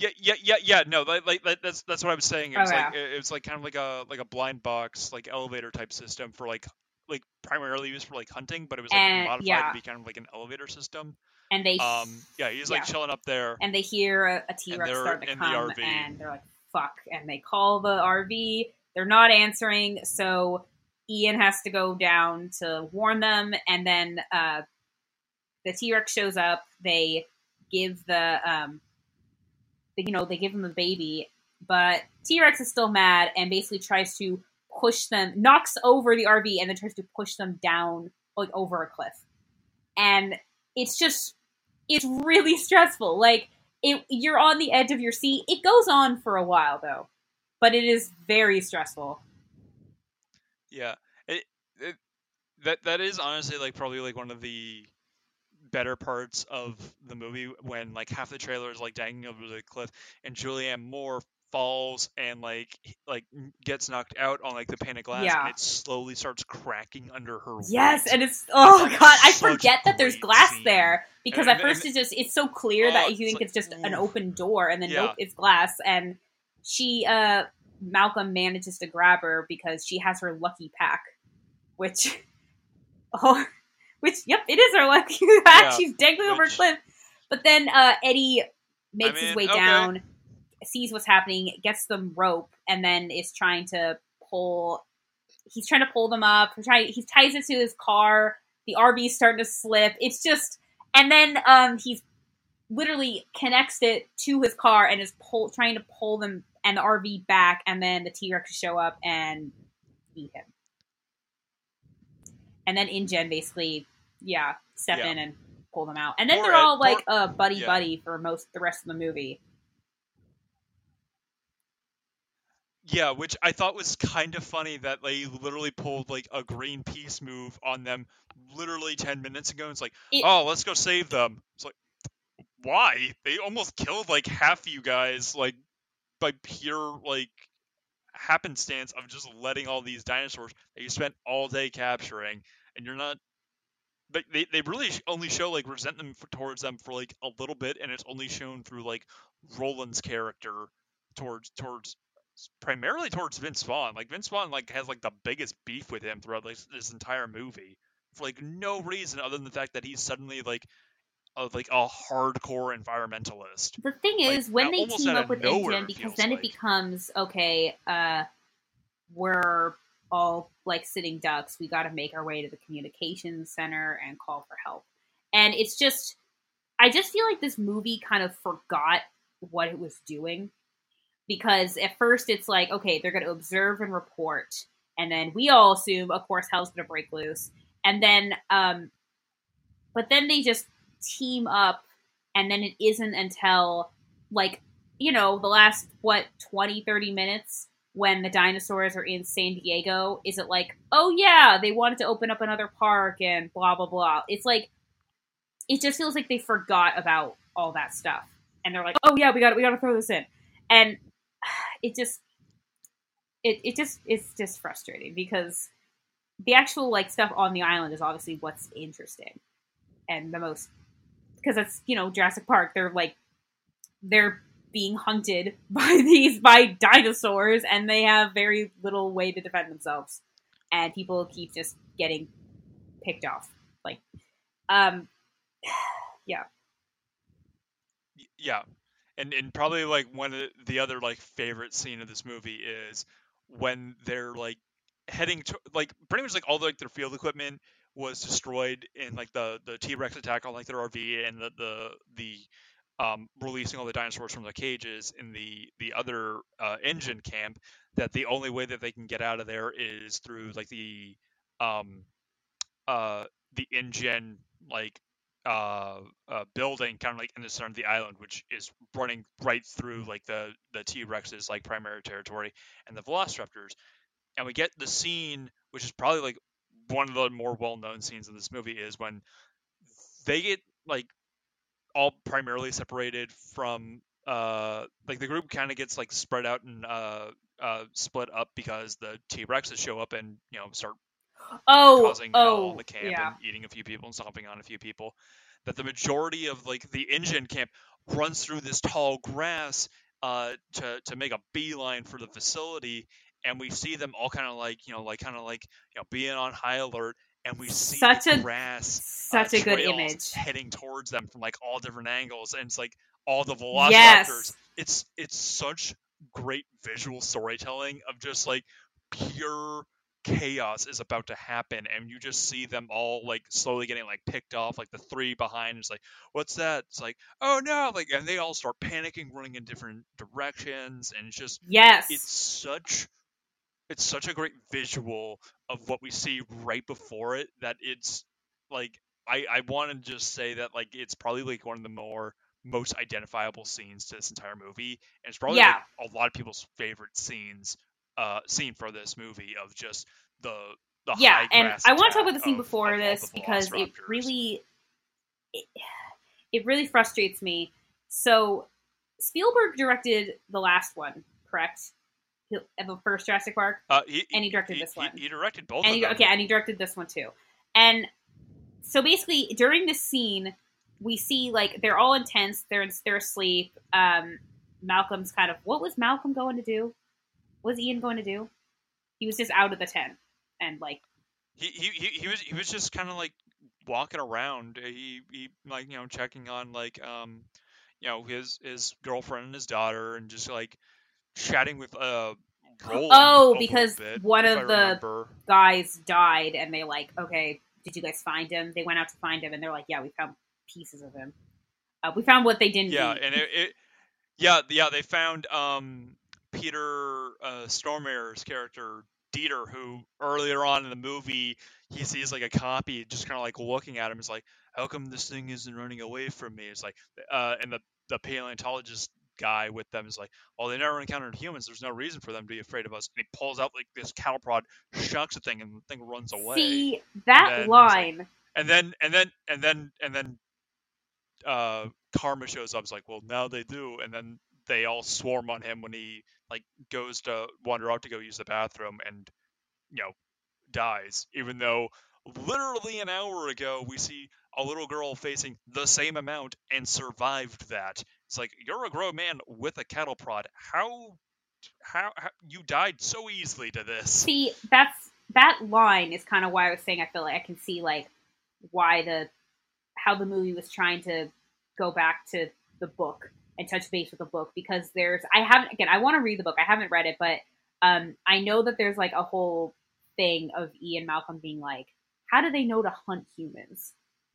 Yeah, yeah, yeah, yeah. No, like, like that's that's what I was saying. It was Okay. like it, it was like kind of like a like a blind box like elevator type system for like like primarily used for like hunting, but it was like And- modified yeah. to be kind of like an elevator system. And they Um, yeah, he's like Yeah. chilling up there. and they hear a, a T Rex start to in the come, and they're like, "Fuck!" And they call the RV. They're not answering, so Ian has to go down to warn them, and then uh, the T Rex shows up. They give the, um, the, you know, they give him the baby, but T Rex is still mad and basically tries to push them, knocks over the RV, and then tries to push them down like over a cliff, and it's just it's really stressful. Like it, you're on the edge of your seat. It goes on for a while though, but it is very stressful. Yeah, it, it that that is honestly like probably like one of the better parts of the movie when like half the trailer is like dangling over the cliff and Julianne Moore falls and like like gets knocked out on like the pane of glass Yeah. and it slowly starts cracking under her Yes, weight. and it's oh That's god, I forget that there's glass scene. there because And- at first and- it's just it's so clear Oh, that you think like, it's just an open door, and then Yeah. nope, it's glass. And she, uh, Malcolm manages to grab her because she has her lucky pack, which oh, which yep, it is her lucky pack. Yeah, She's dangling over a cliff, but then uh, Eddie makes his mean, way okay. down, sees what's happening, gets them rope, and then is trying to pull. He's trying to pull them up. He's trying. He ties it to his car. The RV's starting to slip. It's just, and then um, he's literally connects it to his car and is pull, trying to pull them and the RV back, and then the T Rex show up and eat him. And then InGen basically, yeah, step Yeah. in and pull them out. And then they're all like poor- uh, buddy yeah. buddy for most the rest of the movie. Yeah, which I thought was kind of funny that they literally pulled like a Greenpeace move on them literally 10 minutes ago. It's like, It- oh, let's go save them. It's like, why? They almost killed like half of you guys, like by pure like happenstance of just letting all these dinosaurs that you spent all day capturing, and you're not. But they, they really only show like resentment for, towards them for like a little bit, and it's only shown through like Roland's character towards towards primarily towards Vince Vaughn. Like Vince Vaughn like has like the biggest beef with him throughout like this entire movie for like no reason other than the fact that he's suddenly like a like a hardcore environmentalist. The thing Like, is, when they team up with nowhere, it because then it becomes okay. Uh, we're all like sitting ducks. We got to make our way to the communications center and call for help. And it's just, I just feel like this movie kind of forgot what it was doing because at first it's like, okay, they're going to observe and report, and then we all assume, of course, hell's going to break loose, and then, um, but then they just team up and then it isn't until like you know the last what 20 30 minutes when the dinosaurs are in san diego is it like oh yeah they wanted to open up another park and blah blah blah. It's like it just feels like they forgot about all that stuff. And they're like oh yeah we got we got to throw this in. And it just it, it just it's just frustrating because the actual like stuff on the island is obviously what's interesting and the most because it's you know Jurassic Park. They're like they're being hunted by these by dinosaurs and they have very little way to defend themselves and people keep just getting picked off like um yeah Yeah, and and probably like one of the other like favorite scene of this movie is when they're like heading to like pretty much like all the, like their field equipment was destroyed in like the the T Rex attack on like their RV and the the the um, releasing all the dinosaurs from the cages in the the other uh, InGen camp. That the only way that they can get out of there is through like the um uh the InGen like uh, uh building kind of like in the center of the island which is running right through like the the t-rex's like primary territory and the velociraptors. And we get the scene which is probably like one of the more well-known scenes in this movie is when they get like all primarily separated from uh like the group kind of gets like spread out and uh uh split up because the t-rexes show up and you know start oh causing hell oh in the camp yeah and eating a few people and stomping on a few people. That the majority of like the InGen camp runs through this tall grass uh, to to make a beeline for the facility, and we see them all kind of like you know like kind of like you know being on high alert, and we see Such the a- grass such uh, a good image heading towards them from like all different angles, and it's like all the velociraptors. yes It's it's such great visual storytelling of just like pure chaos is about to happen and you just see them all like slowly getting like picked off like the three behind is like what's that? It's like oh no! Like and they all start panicking running in different directions and it's just yes. it's such it's such a great visual of what we see right before it that it's like I I want to just say that like it's probably like one of the more most identifiable scenes to this entire movie and it's probably Yeah. like, a lot of people's favorite scenes uh scene for this movie of just the the yeah and i want to talk about the scene of- before of this because it really it, it really frustrates me. So spielberg directed the last one correct? The first jurassic park? Uh, he, and he directed he, this one. he, he directed both and of he, them. okay and he directed this one too. And so basically during this scene we see like they're all intense they're they're asleep um malcolm's kind of what was malcolm going to do was ian going to do? He was just out of the tent and like he, he, he, he was he was just kind of like walking around. He, he like you know checking on like um you know his his girlfriend and his daughter and just like chatting with uh Roland Oh, because bit, one of the- remember. guys died and they like okay did you guys find him? They went out to find him and they're like yeah we found pieces of him. Uh, we found what they didn't yeah eat. and it, it yeah yeah they found um Peter uh, Stormare's character Dieter who earlier on in the movie he sees like a compy just kind of like looking at him. Is like how come this thing isn't running away from me? It's like uh and the the paleontologist guy with them is like well they never encountered humans. There's no reason for them to be afraid of us. And he pulls out like this cattle prod shocks the thing and the thing runs away. See that like- line. and then and then and then and then uh karma shows up. It's like well now they do. And then they all swarm on him when he like goes to wander out to go use the bathroom and you know dies even though literally an hour ago we see a little girl facing the same amount and survived that. It's like you're a grown man with a cattle prod. How how, how you died so easily to this. See that's that line is kind of why i was saying i feel like i can see like why the how the movie was trying to go back to the book and touch base with the book because there's i haven't again i want to read the book i haven't read it but um i know that there's like a whole thing of ian malcolm being like how do they know to hunt humans?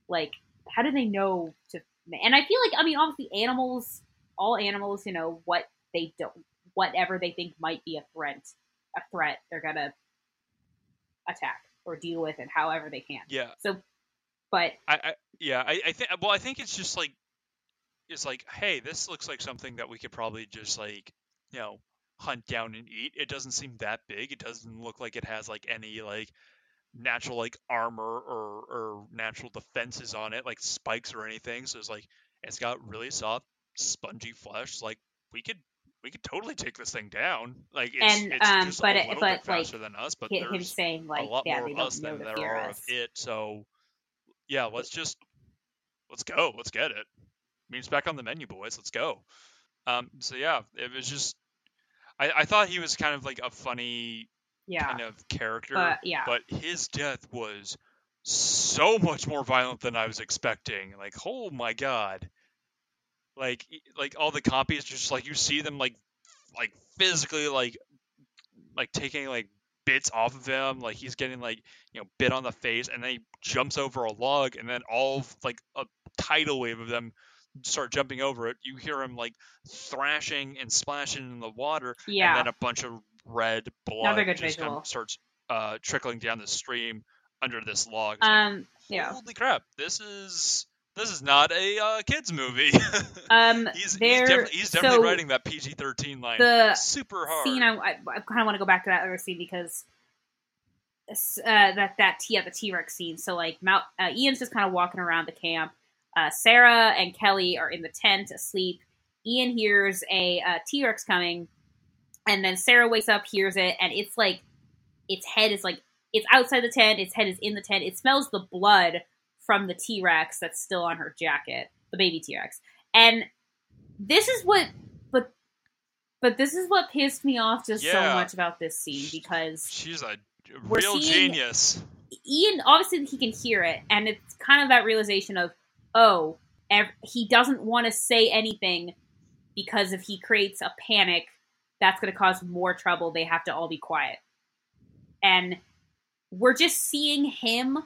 Like how do they know to and i feel like i mean obviously animals all animals you know what they don't whatever they think might be a threat a threat they're gonna attack or deal with it however they can. Yeah. So but I, I yeah, I, I think well, I think it's just like it's like, hey, this looks like something that we could probably just like, you know, hunt down and eat. It doesn't seem that big. It doesn't look like it has like any like natural like armor or or natural defenses on it, like spikes or anything. So it's like it's got really soft, spongy flesh. Like we could we could totally take this thing down. Like it's, And, it's um, just but a it- little but, bit like, faster than us. But him there's saying like a lot yeah more of us than there are us of it. So yeah, let's just let's go. Let's get it. I mean, it's back on the menu, boys. Let's go. Um, so yeah, it was just I, I thought he was kind of like a funny Yeah. kind of character, But yeah. but his death was so much more violent than I was expecting. Like, oh my god! Like, like all the compies, just like you see them like, like physically like, like taking like bits off of him. Like he's getting like you know bit on the face, and then he jumps over a log, and then all of, like a tidal wave of them start jumping over it. You hear him like thrashing and splashing in the water, yeah. and then a bunch of red blood just kind of starts uh, trickling down the stream under this log. It's like, um yeah. Holy crap! This is this is not a uh, kids movie. Um he's he's, there defi- he's definitely so writing that PG thirteen line the super hard. scene I, I, I kind of want to go back to that other scene because uh, that that T at the T Rex scene. So like Mount, uh, Ian's just kind of walking around the camp. Uh, Sarah and Kelly are in the tent asleep. Ian hears a uh, T Rex coming, and then Sarah wakes up, hears it, and it's like its head is like it's outside the tent. Its head is in the tent. It smells the blood from the T Rex that's still on her jacket, the baby T Rex, and this is what but but this is what pissed me off just so much about this scene because She's a real genius. Ian obviously he can hear it and it's kind of that realization of oh ev- he doesn't want to say anything because if he creates a panic that's going to cause more trouble. They have to all be quiet. And we're just seeing him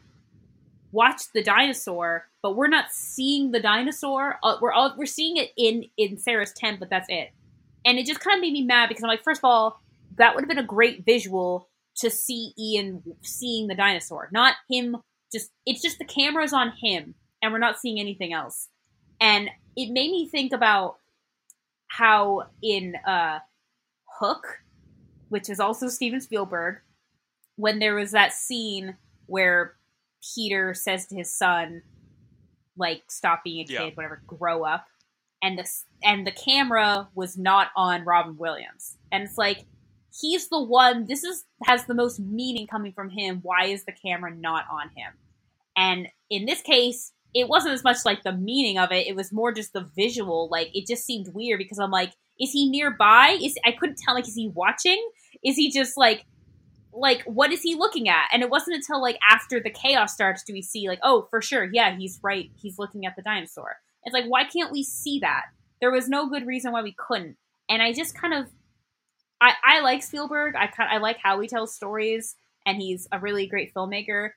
watch the dinosaur but we're not seeing the dinosaur. Uh, we're all we're seeing it in in Sarah's tent but that's it. And it just kind of made me mad because I'm like first of all that would have been a great visual to see Ian seeing the dinosaur, not him just it's just the cameras on him and we're not seeing anything else. And it made me think about how in uh Hook, which is also Steven Spielberg, when there was that scene where Peter says to his son like stop being a kid, Yeah. whatever, grow up. And the and the camera was not on Robin Williams. And it's like he's the one this is has the most meaning coming from him why is the camera not on him and in this case it wasn't as much like the meaning of it it was more just the visual like it just seemed weird because i'm like is he nearby? Is i couldn't tell like is he watching? Is he just like like what is he looking at? And it wasn't until like after the chaos starts do we see like oh for sure yeah he's right he's looking at the dinosaur. It's like why can't we see that? There was no good reason why we couldn't. And i just kind of I, I like Spielberg. I kind I like how he tells stories, and he's a really great filmmaker.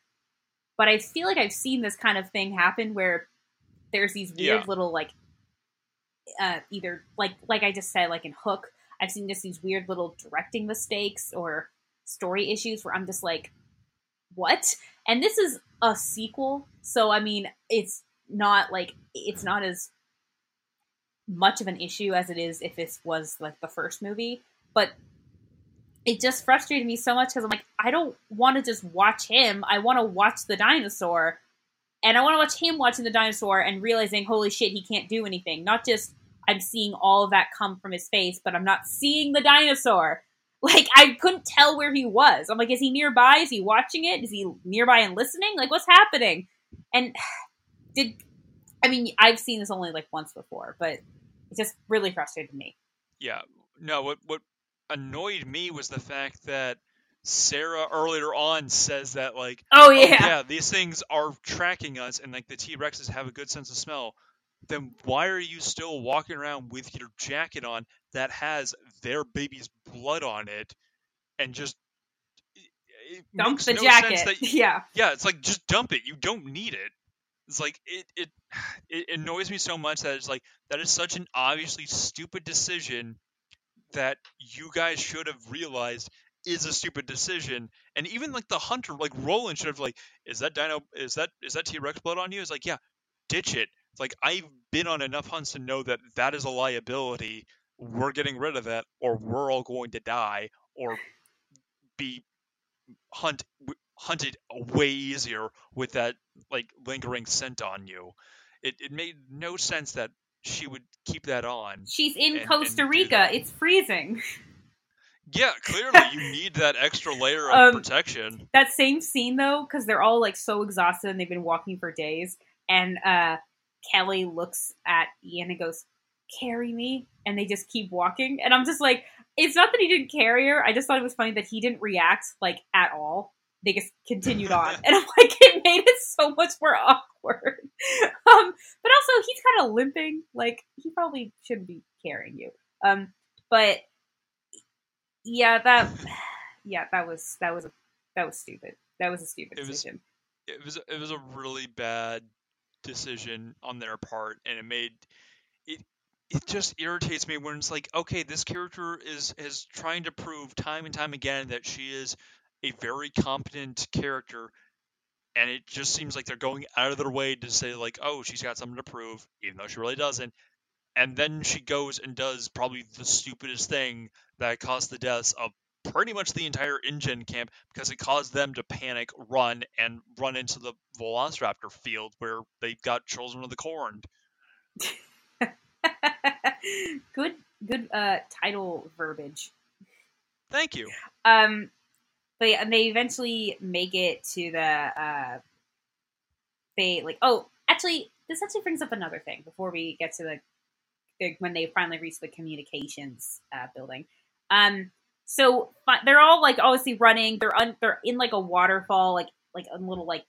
But I feel like I've seen this kind of thing happen where there's these weird Yeah. little like, uh, either like like I just said, like in Hook, I've seen just these weird little directing mistakes or story issues where I'm just like, what? And this is a sequel, so I mean, it's not like it's not as much of an issue as it is if this was like the first movie but it just frustrated me so much because I'm like, I don't want to just watch him. I want to watch the dinosaur, and I want to watch him watching the dinosaur and realizing, holy shit, he can't do anything. Not just I'm seeing all of that come from his face, but I'm not seeing the dinosaur. Like I couldn't tell where he was. I'm like, is he nearby? Is he watching it? Is he nearby and listening? Like, what's happening? And did I mean I've seen this only like once before, but it just really frustrated me. Yeah. No, what what annoyed me was the fact that Sarah earlier on says that like Oh oh, yeah. yeah, these things are tracking us and like the T Rexes have a good sense of smell. Then why are you still walking around with your jacket on that has their baby's blood on it and just it- Dump the no jacket. yeah. yeah, it's like just dump it. You don't need it. It's like it it it annoys me so much that it's like that is such an obviously stupid decision that you guys should have realized is a stupid decision. And even like the hunter, like Roland should have like, is that dino is that is that T Rex blood on you? It's like, yeah, ditch it. It's like I've been on enough hunts to know that that is a liability. We're getting rid of that, or we're all going to die, or be hunt hunted way easier with that like lingering scent on you. It it made no sense that she would keep that on. She's in and- Costa and Rica. It's freezing. Yeah, clearly you need that extra layer of Um, protection. That same scene though, because they're all like so exhausted and they've been walking for days, and uh Kelly looks at Ian and goes, carry me and they just keep walking and i'm just like it's not that he didn't carry her i just thought it was funny that he didn't react like at all. They just continued on and i'm like it made it so much more awkward. Um but also he's kind of limping like he probably shouldn't be carrying you. Um but yeah that yeah that was that was a, that was stupid. That was a stupid It was- decision. it was it was a really bad decision on their part and it made it it just irritates me when it's like okay this character is is trying to prove time and time again that she is a very competent character and it just seems like they're going out of their way to say like oh she's got something to prove even though she really doesn't and then she goes and does probably the stupidest thing that caused the deaths of pretty much the entire InGen camp because it caused them to panic, run, and run into the Velociraptor field where they got Children of the Corn. good good uh title verbiage Thank you. um but yeah, and they eventually make it to the uh they like oh actually this actually brings up another thing before we get to the when they finally reach the communications uh, building. Um so they're all like obviously running. They're un- they're in like a waterfall like like a little like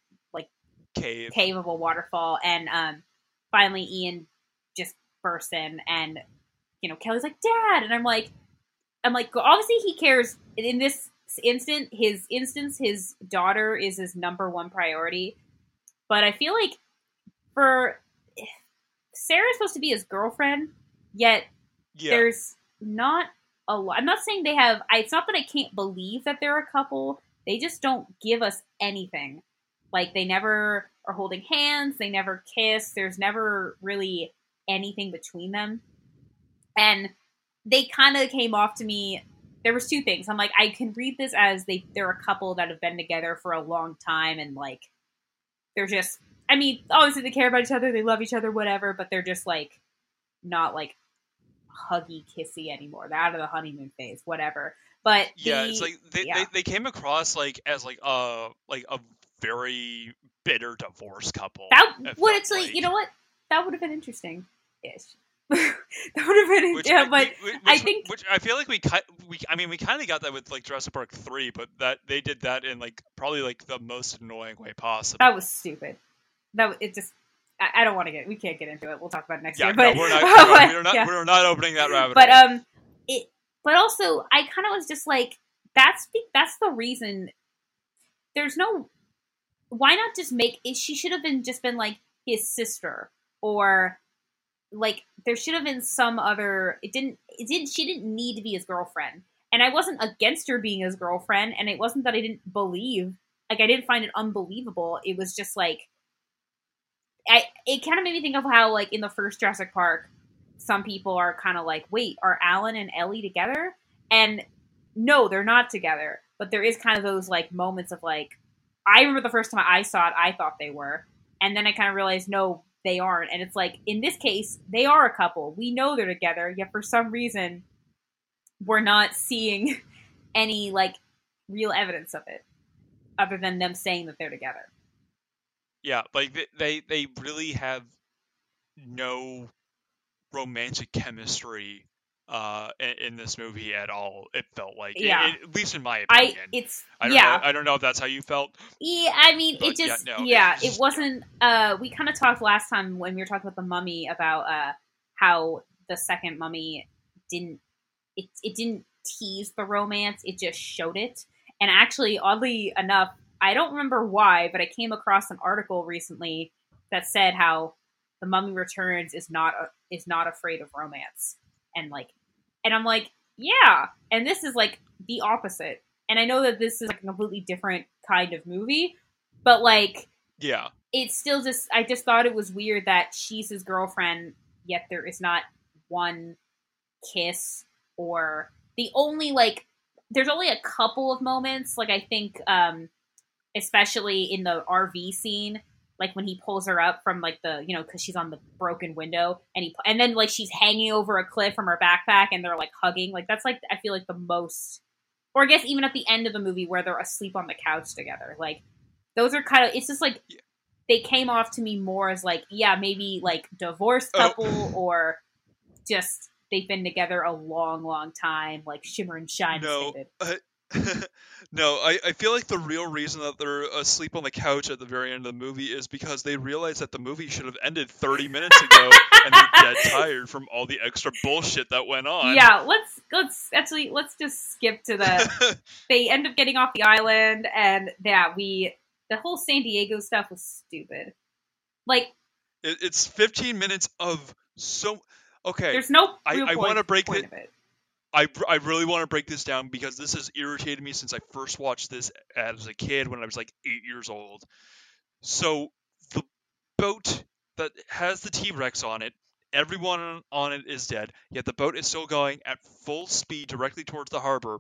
Cave. cave of a waterfall. And um finally ian just bursts in and you know kelly's like dad! And i'm like i'm like obviously he cares. In this instant his instance his daughter is his number one priority. But i feel like for sarah's supposed to be his girlfriend yet Yeah. there's not a lot. I'm not saying they have. I, it's not that I can't believe that they're a couple. They just don't give us anything. Like they never are holding hands. They never kiss. There's never really anything between them. And they kind of came off to me. There was two things. I'm like, I can read this as they they're a couple that have been together for a long time, and like they're just. I mean, obviously they care about each other. They love each other, whatever. But they're just like not like huggy kissy anymore. They're out of the honeymoon phase, whatever. But yeah, the- it's like they, yeah. they, they came across like as like a like a very bitter divorce couple. that would actually, like. you know what? That would have been interesting. Ish. that would have been, Which, yeah, but we- which, I think- which I feel like we cut we I mean we kind of got that with like Jurassic Park three, but that they did that in like probably like the most annoying way possible. that was stupid. That it just. I, I don't want to get. We can't get into it. We'll talk about it next yeah, year. no, But we're not but- we're not yeah. we're not opening that rabbit but hole. um it but also i kind of was just like that's that's the reason there's no why not just make it she should have been just been like his sister or like there should have been some other it didn't it didn't she didn't need to be his girlfriend and i wasn't against her being his girlfriend and it wasn't that i didn't believe like i didn't find it unbelievable it was just like i it kind of made me think of how like in the first jurassic park some people are kind of like, wait, are Alan and Ellie together? And no, they're not together. But there is kind of those like moments of like, I remember the first time I saw it, I thought they were. And then I kind of realized, no, they aren't. And it's like, in this case, they are a couple. We know they're together, yet for some reason, we're not seeing any like real evidence of it other than them saying that they're together. Yeah, like they, they really have no romantic chemistry uh in, in this movie at all. It felt like, Yeah. it- at least in my I, opinion. it's, I don't yeah. know. I don't know if that's how you felt. Yeah, I mean, it yeah, just no, yeah, it just- wasn't. Uh, we kind of talked last time when we were talking about the mummy about uh how the second mummy didn't it it didn't tease the romance; it just showed it. And actually, oddly enough, I don't remember why, but I came across an article recently that said how the Mummy Returns is not a, is not afraid of romance, and like, and I'm like, yeah, and this is like the opposite. And I know that this is like a completely different kind of movie, but like, Yeah. it's still just I just thought it was weird that she's his girlfriend, yet there is not one kiss or the only like there's only a couple of moments like I think um especially in the RV scene like when he pulls her up from like the you know because she's on the broken window and he and then like she's hanging over a cliff from her backpack and they're like hugging like that's like I feel like the most or I guess even at the end of the movie where they're asleep on the couch together like those are kind of it's just like Yeah. they came off to me more as like yeah maybe like divorced Oh. couple or just they've been together a long, long time, like Shimmer and Shine. No, uh, no, I, I feel like the real reason that they're asleep on the couch at the very end of the movie is because they realize that the movie should have ended 30 minutes ago and they're dead tired from all the extra bullshit that went on. Yeah, let's let's actually let's just skip to the. they end up getting off the island, and yeah, we the whole San Diego stuff was stupid. Like, It, it's 15 minutes of so. Okay, there's no. I- real I point- wanna break the- it. I, I really want to break this down because this has irritated me since I first watched this as a kid when I was like eight years old. So the boat that has the T Rex on it, everyone on it is dead, yet the boat is still going at full speed directly towards the harbor.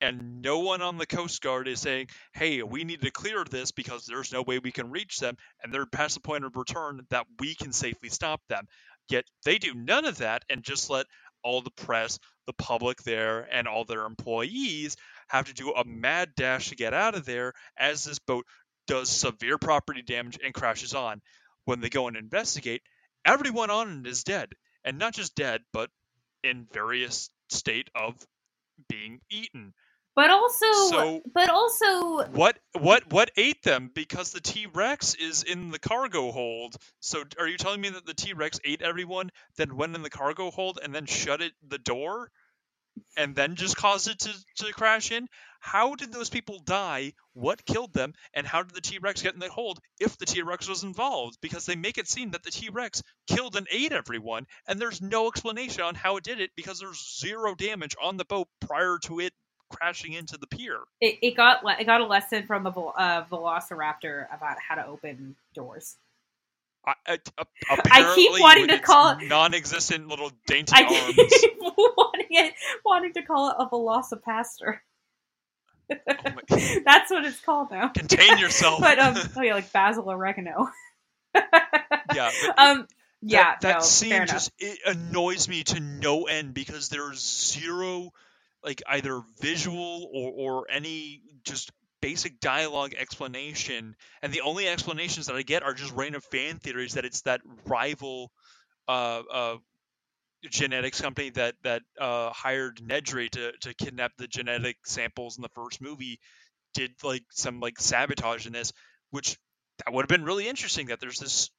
And no one on the Coast Guard is saying, hey, we need to clear this because there's no way we can reach them, and they're past the point of return that we can safely stop them. Yet they do none of that and just let all the press, the public there, and all their employees have to do a mad dash to get out of there as this boat does severe property damage and crashes on. When they go and investigate, everyone on it is dead. And not just dead, but in various state of being eaten. But also, So- but also, What what what ate them? Because the T Rex is in the cargo hold. So are you telling me that the T Rex ate everyone, then went in the cargo hold and then shut it the door, and then just caused it to, to crash in? How did those people die? What killed them? And how did the T Rex get in the hold if the T Rex was involved? Because they make it seem that the T Rex killed and ate everyone, and there's no explanation on how it did it because there's zero damage on the boat prior to it crashing into the pier. it, it got le- it got a lesson from a vel- uh, Velociraptor about how to open doors. I, I, I keep wanting to call it- non-existent little dainty I arms. keep wanting it, wanting to call it a Velocipastor. Oh That's what it's called now. Contain yourself. But um, oh yeah, like basil oregano. yeah, Um, yeah, that, that no, scene just it annoys me to no end because there's zero, like either visual or or any just basic dialogue explanation, and the only explanations that I get are just random fan theories that it's that rival, uh, uh, genetics company that that uh, hired Nedry to to kidnap the genetic samples in the first movie did like some like sabotage in this, which that would have been really interesting. That there's this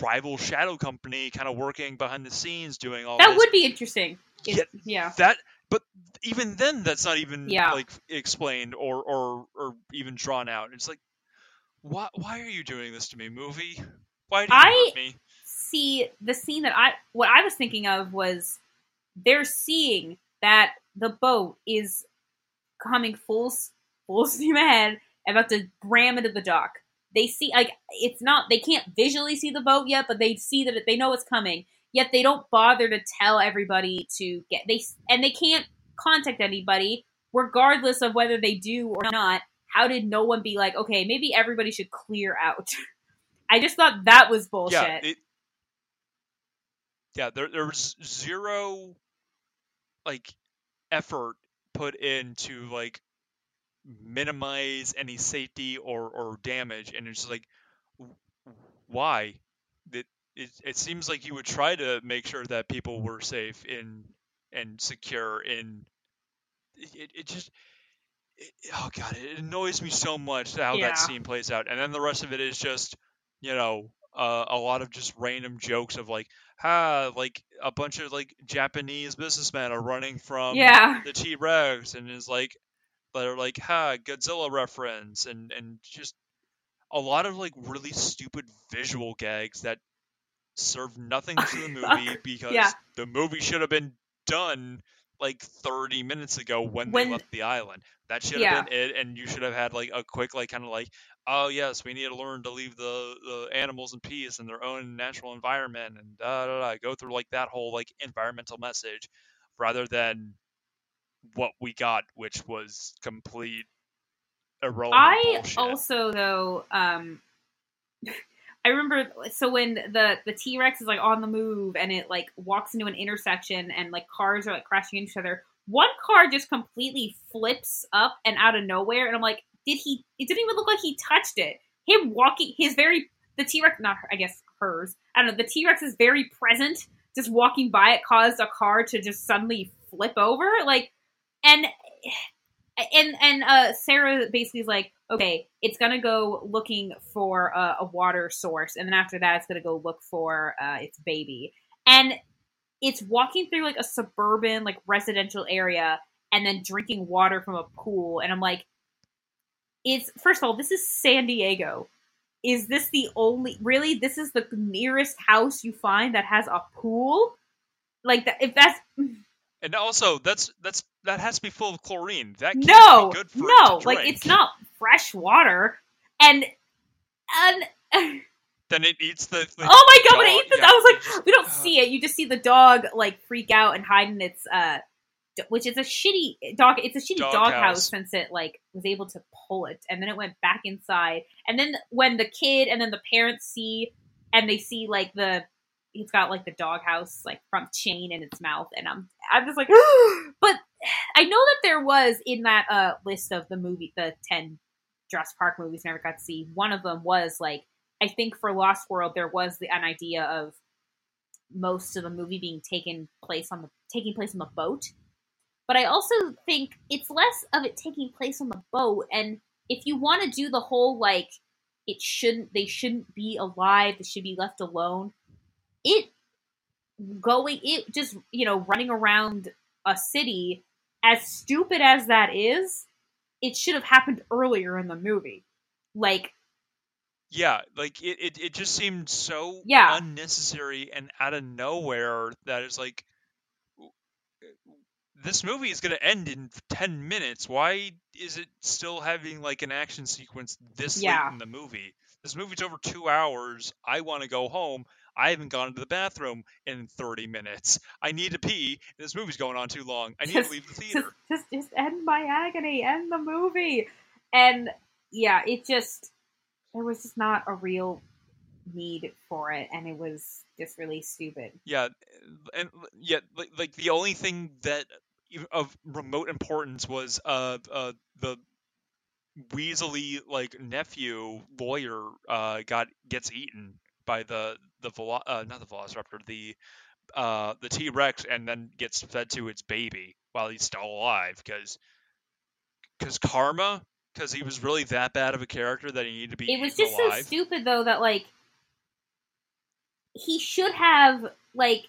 rival shadow company kind of working behind the scenes doing all That this. would be interesting. Yet yeah. that, but even then, that's not even Yeah. like explained or or or even drawn out. It's like, why why are you doing this to me, movie? Why do you I- me? see the scene that I what I was thinking of was they're seeing that the boat is coming full full steam ahead, about to ram into the dock. They see like it's not they can't visually see the boat yet, but they see that it, they know it's coming. Yet they don't bother to tell everybody to get they and they can't contact anybody regardless of whether they do or not. How did no one be like, okay, maybe everybody should clear out? I just thought that was bullshit. Yeah, it, yeah. There there was zero like effort put into like minimize any safety or or damage, and it's like, why? It, it it seems like you would try to make sure that people were safe in and secure in. It, it just. It, oh god, it annoys me so much how Yeah. that scene plays out, and then the rest of it is just, you know, uh, a lot of just random jokes of like, ah, like a bunch of like Japanese businessmen are running from yeah. the T Rex, and is like, they're like, ha, Godzilla reference, and and just a lot of like really stupid visual gags that serve nothing to the movie because Yeah. the movie should have been done like 30 minutes ago when, When- they left the island. That should Yeah. have been it, and you should have had like a quick like kind of like, oh yes, we need to learn to leave the the animals in peace in their own natural environment, and da da da. Go through like that whole like environmental message, rather than what we got, which was complete irrelevant I bullshit. also though um I remember so when the the T Rex is like on the move and it like walks into an intersection and like cars are like crashing into each other. One car just completely flips up and out of nowhere, and I'm like, did he? It didn't even look like he touched it. Him walking, his very the T Rex, not her, I guess hers. I don't know. The T Rex is very present, just walking by it caused a car to just suddenly flip over. Like, and and and uh, Sarah basically is like, okay, it's gonna go looking for a, a water source, and then after that, it's gonna go look for uh, its baby, and it's walking through like a suburban like residential area, and then drinking water from a pool, and I'm like, it's first of all, this is San Diego. Is this the only really? This is the nearest house you find that has a pool. Like that, if that's And also, that's that's that has to be full of chlorine. That can't no, be good for no, it like it's not fresh water, and and Then it eats the. the oh my god, when it eats this, yeah, I was like, just- we don't uh, see it. You just see the dog like freak out and hide in its uh, d- which is a shitty dog. It's a shitty Dog dog, house. house since it like was able to pull it, and then it went back inside. And then when the kid and then the parents see, and they see like the it's got like the doghouse like front chain in its mouth, and I'm I'm just like, but I know that there was in that uh list of the movie the ten Jurassic Park movies never got to see. One of them was like I think for Lost World there was the, an idea of most of the movie being taken place on the taking place on the boat. But I also think it's less of it taking place on the boat and if you want to do the whole like it shouldn't they shouldn't be alive, they should be left alone. It going it just, you know, running around a city as stupid as that is, it should have happened earlier in the movie. Like Yeah, like it, it, it just seemed so Yeah. unnecessary and out of nowhere that it's like this movie is going to end in 10 minutes. Why is it still having like an action sequence this Yeah. late in the movie? This movie's over 2 hours. I want to go home. I haven't gone to the bathroom in 30 minutes. I need to pee. This movie's going on too long. I need Just- to leave the theater. just just end my agony, end the movie. And yeah, it just there was just not a real need for it and it was just really stupid. Yeah, and yet like, like the only thing that of remote importance was uh uh the Weasley like nephew lawyer uh got gets eaten by the the velo- uh, not the Velociraptor the uh the T Rex and then gets fed to its baby while he's still alive because because karma because he was really that bad of a character that he needed to be It was just alive. so stupid though that like he should have like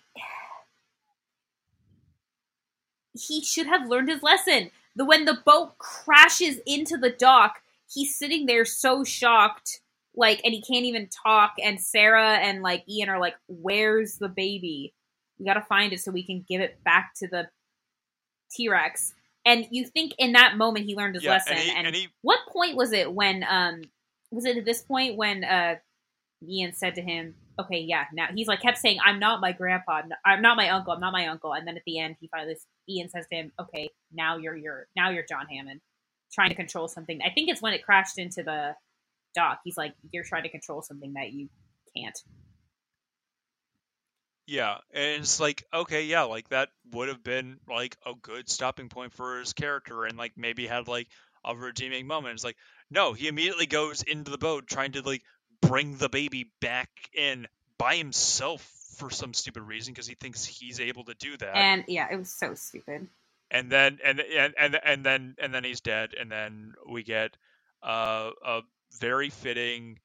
he should have learned his lesson. The when the boat crashes into the dock, he's sitting there so shocked, like, and he can't even talk. And Sarah and like Ian are like, "Where's the baby? We gotta find it so we can give it back to the T Rex." And you think in that moment he learned his yeah, lesson, and he, and and he what point was it when um was it at this point when uh Ian said to him, "Okay, yeah." Now he's like kept saying, "I'm not my grandpa. i'm not my uncle. I'm not my uncle." And then at the end, he finally Ian says to him, "Okay, now you're your now you're John Hammond, trying to control something." I think it's when it crashed into the dock. He's like, "You're trying to control something that you can't." Yeah, and it's like okay, yeah, like that would have been like a good stopping point for his character, and like maybe had like a redeeming moment. It's like no, he immediately goes into the boat trying to like bring the baby back in by himself for some stupid reason because he thinks he's able to do that, And yeah, it was so stupid. and then and and and and then and then he's dead, and then we get uh, a very fitting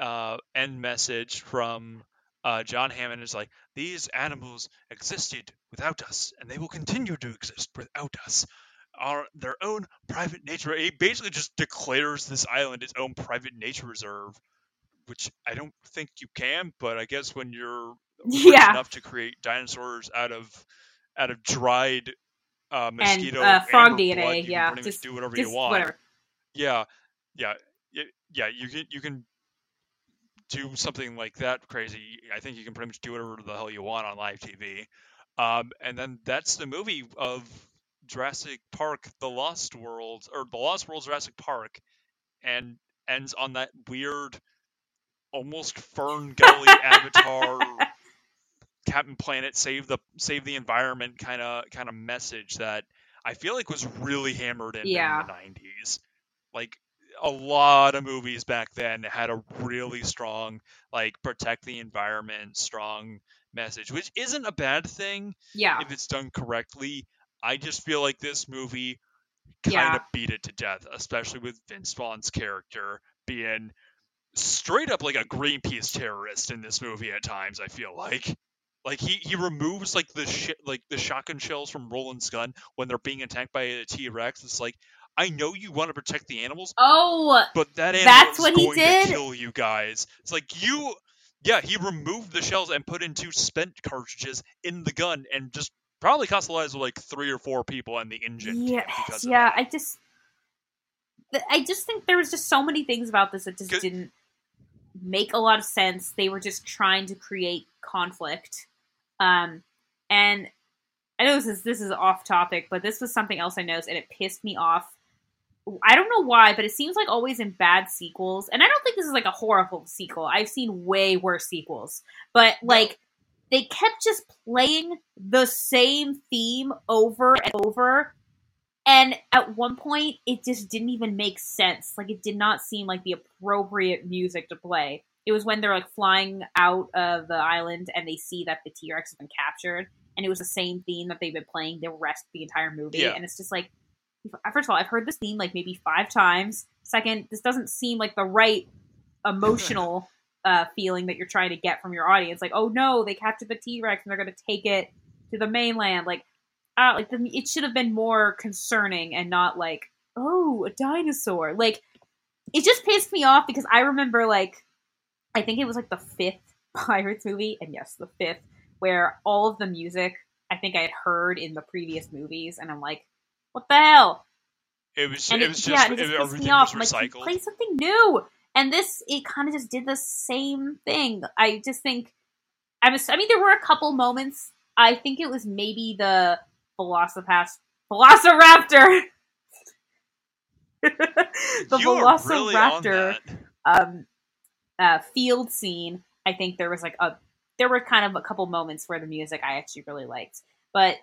uh, end message from uh, John Hammond is like these animals existed without us, and they will continue to exist without us. Are their own private nature. He basically just declares this island its own private nature reserve, which I don't think you can. But I guess when you're rich Yeah. enough to create dinosaurs out of out of dried uh, And uh, frog DNA, blood, you yeah, just do whatever you want. whatever. Yeah, yeah, yeah. You can you can do something like that crazy. I think you can pretty much do whatever the hell you want on live TV. Um, and then that's the movie of Jurassic Park: The Lost World, or The Lost World Jurassic Park, and ends on that weird, almost FernGully Avatar. Captain Planet save the save the environment kind of kind of message that I feel like was really hammered in Yeah. in the 90s. Like a lot of movies back then had a really strong like protect the environment, strong message, which isn't a bad thing Yeah. if it's done correctly. I just feel like this movie kind Yeah. of beat it to death, especially with Vince Vaughn's character being straight up like a Greenpeace terrorist in this movie at times. I feel like, like he he removes like the shit like the shotgun shells from Roland's gun when they're being attacked by a T Rex. It's like I know you want to protect the animals, Oh, but that animal That's what he did? to kill you guys. It's like you, yeah, he removed the shells and put in two spent cartridges in the gun and just probably cost the lives of like three or four people and the engine. yeah, yeah. I just, I just think there was just so many things about this that just didn't make a lot of sense. They were just trying to create conflict, um, and I know this is this is off topic, but this was something else I noticed, and it pissed me off. I don't know why, but it seems like always in bad sequels, and I don't think this is like a horrible sequel. I've seen way worse sequels, but like they kept just playing the same theme over and over. And at one point, it just didn't even make sense. Like, it did not seem like the appropriate music to play. It was when they're like flying out of the island and they see that the T Rex has been captured, and it was the same theme that they've been playing the rest of the entire movie. Yeah. And it's just like, first of all, I've heard this theme like maybe five times. Second, this doesn't seem like the right emotional uh, feeling that you're trying to get from your audience. Like, oh no, they captured the T Rex and they're going to take it to the mainland. Like, uh, like the, it should have been more concerning and not like, oh, a dinosaur. Like, it just pissed me off because I remember like, I think it was like the fifth Pirates movie, and yes, the fifth, where all of the music I think I had heard in the previous movies, and I'm like, what the hell? It was and it, was just, yeah, it just pissed everything me off. was I'm like, play something new. And this, it kind of just did the same thing. I just think, I was, I mean, there were a couple moments. I think it was maybe the Velocipass, Velociraptor. the you really Velociraptor that. um, uh, field scene, I think there was like a there were kind of a couple moments where the music I actually really liked, but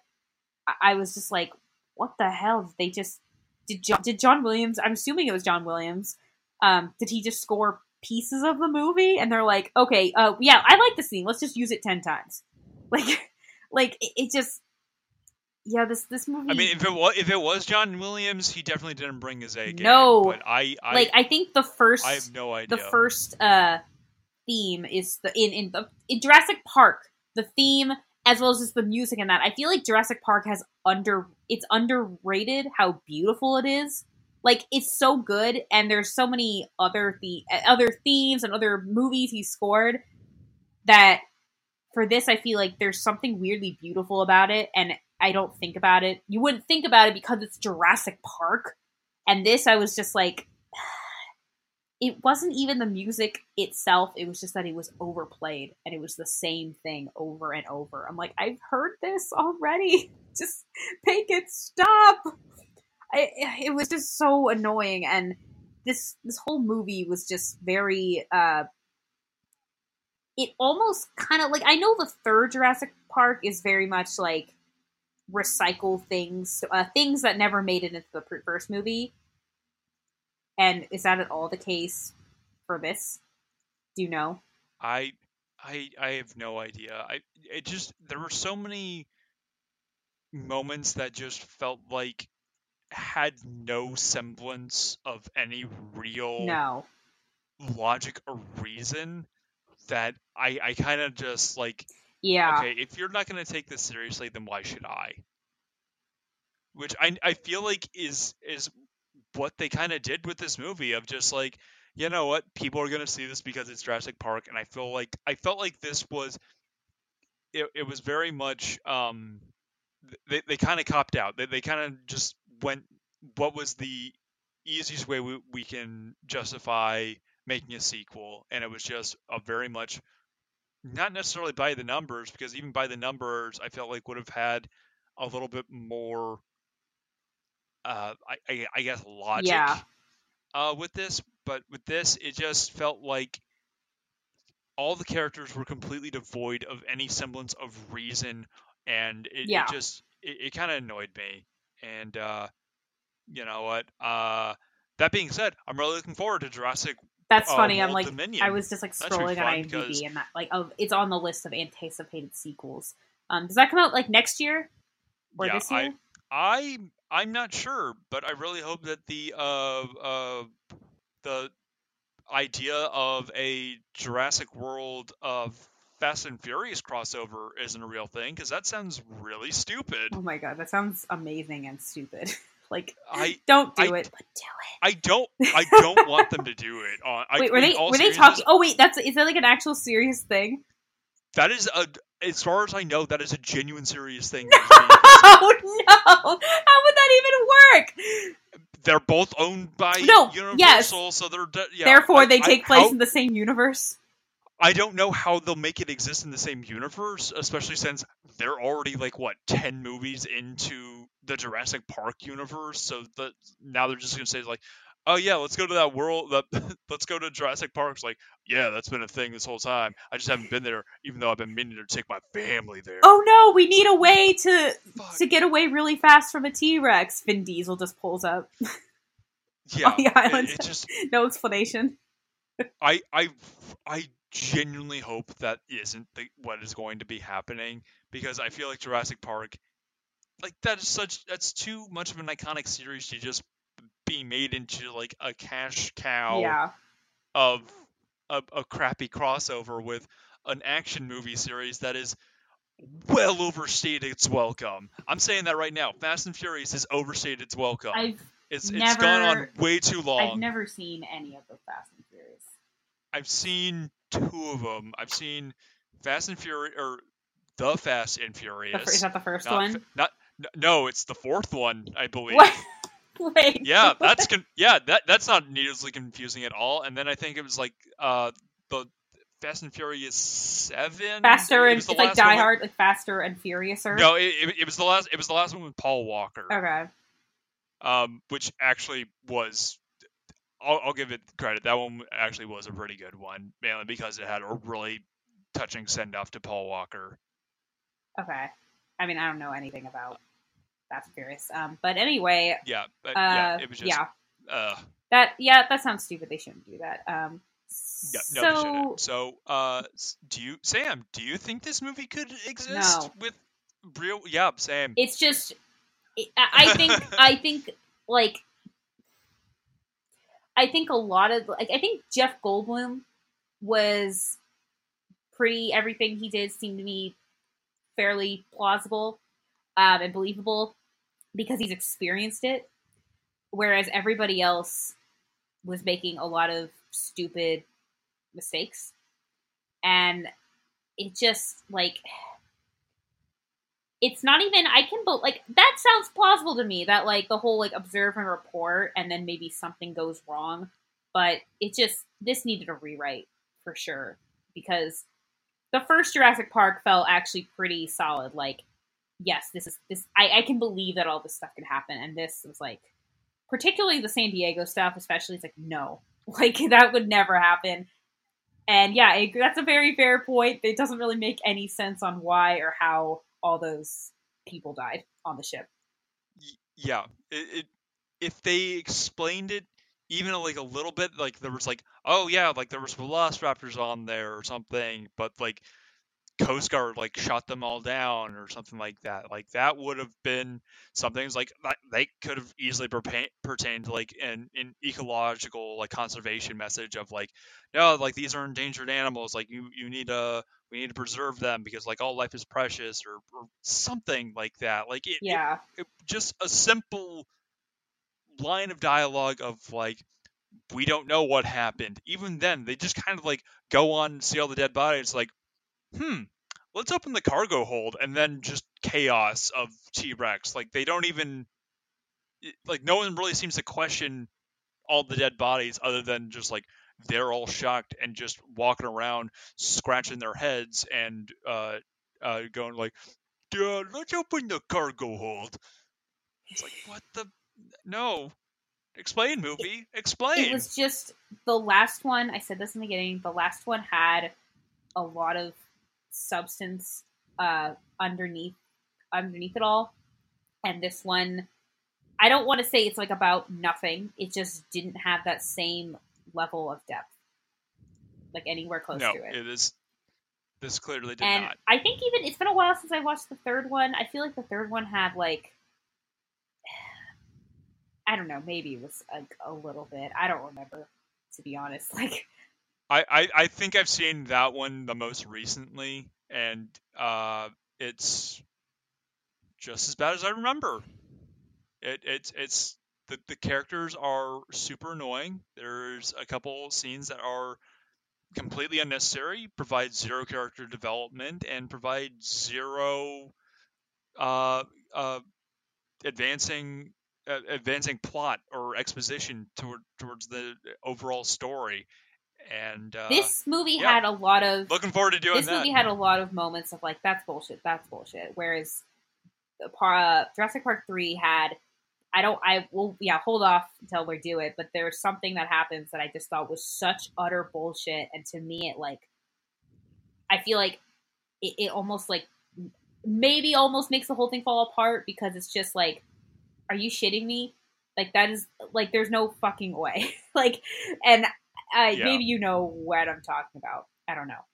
I, I was just like, what the hell? They just did John, did John Williams? I'm assuming it was John Williams. Um, did he just score pieces of the movie? And they're like, okay, uh, yeah, I like the scene. Let's just use it ten times. Like, like it, it just. Yeah, this this movie. I mean, if it was if it was John Williams, he definitely didn't bring his A game. No. but I I, like I think the first I have no idea. the first uh theme is the in in the in Jurassic Park the theme as well as just the music in that. I feel like Jurassic Park has under it's underrated how beautiful it is. Like it's so good and there's so many other the other themes and other movies he scored that for this I feel like there's something weirdly beautiful about it and I don't think about it. You wouldn't think about it because it's Jurassic Park. And this I was just like it wasn't even the music itself it was just that it was overplayed and it was the same thing over and over. I'm like i've heard this already. Just make it stop. I, it was just so annoying and this this whole movie was just very uh it almost kind of like i know the third jurassic park is very much like recycle things uh, things that never made it into the first movie and is that at all the case for this? Do you know? I I I have no idea. I it just there were so many moments that just felt like had no semblance of any real No. logic or reason that I I kind of just like Yeah. okay, if you're not going to take this seriously, then why should I? Which I I feel like is is what they kind of did with this movie of just like, you know what, people are going to see this because it's Jurassic Park, and I feel like I felt like this was, it, it was very much, um, they they kind of copped out. They they kind of just went, what was the easiest way we, we can justify making a sequel, and it was just a very much not necessarily by the numbers because even by the numbers i felt like would have had a little bit more uh i i, I guess logic Yeah. uh with this but with this it just felt like all the characters were completely devoid of any semblance of reason and it, Yeah. it just it, it kind of annoyed me and uh you know what uh that being said i'm really looking forward to jurassic That's uh, funny. I'm like, Dominion. I was just like That should be scrolling on IMDb, IMDb, 'cause- and that like, oh, it's on the list of anticipated sequels. Um, does that come out like next year or Yeah, this I- year? I I'm not sure, but I really hope that the uh uh the idea of a Jurassic World of Fast and Furious crossover isn't a real thing because that sounds really stupid. oh my god, that sounds amazing and stupid. like, I don't do I- it, but do it. I don't I don't want them to do it. On I, Wait, were they were they talking? Oh wait, that's is that like an actual serious thing? That is a as far as I know, that is a genuine serious thing. that is being considered. No! Oh, how would that even work? they're both owned by No, Universal, yes. so they're de- yeah. Therefore, I- they I- take place how- in the same universe. I don't know how they'll make it exist in the same universe, especially since they're already like what ten movies into the Jurassic Park universe. So that now they're just gonna say like, oh yeah, let's go to that world. That let's go to Jurassic Park. It's like, yeah, that's been a thing this whole time. I just haven't been there, even though I've been meaning to take my family there. Oh no, we need a way to Fuck. to get away really fast from a T Rex. Vin Diesel just pulls up. yeah, the it- island. it just No explanation. I I I genuinely hope that isn't the, what is going to be happening because I feel like Jurassic Park, like that is such that's too much of an iconic series to just be made into like a cash cow Yeah. of a, a crappy crossover with an action movie series that is well overstated its welcome. I'm saying that right now. Fast and Furious has overstated its welcome. I've it's it's gone on way too long. I've never seen any of the Fast and Furious. I've seen two of them. I've seen Fast and Furious or the Fast and Furious. fir- is that the first not, one? not no, it's the fourth one, I believe. What? Wait. Yeah, that's con- yeah, that that's not needlessly confusing at all. And then I think it was like uh the Fast and Furious Seven. faster and it's like one Die Hard, like faster and furiouser. No, it, it, it was the last. It was the last one with Paul Walker. Okay. um, which actually was. I'll, I'll give it credit. That one actually was a pretty good one, mainly because it had a really touching send off to Paul Walker. Okay. I mean, I don't know anything about Fast Furious. Um, but anyway, Yeah, but uh, yeah, it was just. yeah, Uh, that yeah, that sounds stupid. They shouldn't do that. Um, yeah, so no, they shouldn't. So, uh, do you, Sam? Do you think this movie could exist No. with real? Yeah, Sam. it's just I I think I think like I think a lot of like I think Jeff Goldblum was pretty everything he did seemed to me fairly plausible um, and believable because he's experienced it whereas everybody else was making a lot of stupid mistakes. And it just like it's not even I can but like that sounds plausible to me that like the whole like observe and report and then maybe something goes wrong but it just this needed a rewrite for sure because the first Jurassic Park felt actually pretty solid like yes this is this I, I can believe that all this stuff can happen. And this was like particularly the San Diego stuff especially it's like no like that would never happen. And yeah it, that's a very fair point. It doesn't really make any sense on why or how all those people died on the ship. Yeah it, it if they explained it even like a little bit like there was like oh yeah like there was velociraptors on there or something but like coast guard like shot them all down or something like that. Like that would have been something like they could have easily pertain, pertained to like an, an ecological like conservation message of like no like these are endangered animals. Like you you need to we need to preserve them because like all life is precious or, or something like that. Like it, it Yeah. it- just a simple line of dialogue of like we don't know what happened. Even then they just kind of like go on and see all the dead bodies like hmm let's open the cargo hold and then just chaos of t-rex like they don't even like no one really seems to question all the dead bodies other than just like they're all shocked and just walking around scratching their heads and uh uh going like Dad, let's open the cargo hold it's like what the no explain movie explain It was just the last one. I said this in the beginning. The last one had a lot of substance uh, underneath underneath it all, and this one, I don't want to say it's like about nothing. It just didn't have that same level of depth like anywhere close no, to it. it is. This clearly did and not. I think even it's been a while since I watched the third one. I feel like the third one had like I don't know, maybe it was like a little bit. I don't remember to be honest. Like I, I, I think I've seen that one the most recently, and uh, it's just as bad as I remember. It, it's it's the, the characters are super annoying. There's a couple scenes that are completely unnecessary, provide zero character development, and provide zero uh, uh, advancing uh, advancing plot or exposition toward, towards the overall story. And uh, this movie yeah. had a lot of looking forward to doing this that. movie had a lot of moments of like that's bullshit, that's bullshit. Whereas uh, Jurassic Park three had I don't I will yeah hold off until we do it, but there's something that happens that I just thought was such utter bullshit, and to me it like I feel like it, it almost like maybe almost makes the whole thing fall apart because it's just like are you shitting me? Like that is like there's no fucking way. like and I Yeah. maybe you know what I'm talking about. I don't know.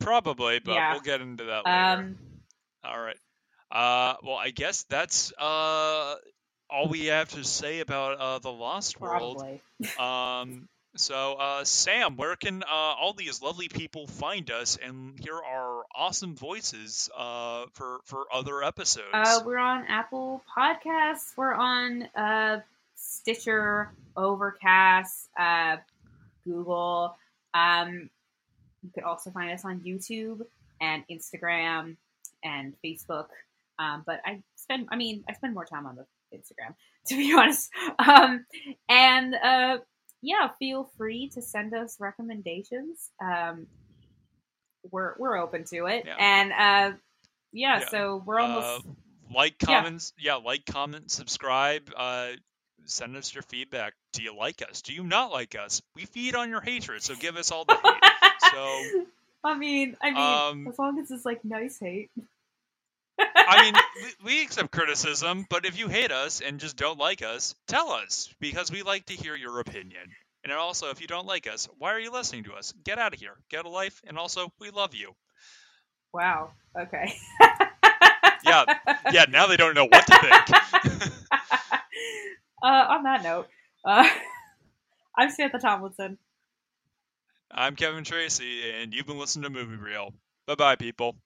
Probably, but Yeah. we'll get into that later. Um All right. Uh, well, I guess that's uh, all we have to say about uh, the Lost World. Um, so, uh, Sam, where can uh, all these lovely people find us and hear our awesome voices uh, for for other episodes? Uh, we're on Apple Podcasts. We're on uh, Stitcher, Overcast, uh, Google. Um, you could also find us on YouTube and Instagram and Facebook. Um, but I spend, I mean, I spend more time on the Instagram, to be honest. Um, and uh, yeah, feel free to send us recommendations. Um, we're we're open to it, Yeah. and uh, yeah, Yeah. so we're almost. Uh, like, Yeah. comments, yeah. like, comment, subscribe. Uh, send us your feedback. Do you like us? Do you not like us? We feed on your hatred, so give us all the hate. so, I mean, I mean, um, as long as it's like nice hate. I mean, we- we accept criticism, but if you hate us and just don't like us, tell us because we like to hear your opinion. And also, if you don't like us, why are you listening to us? Get out of here. Get a life. And also, we love you. Wow. Okay. Yeah, yeah. Now they don't know what to think. uh, on that note, uh, I'm Samantha Tomlinson. I'm Kevin Tracy, and you've been listening to Movie Reel. Bye bye, people.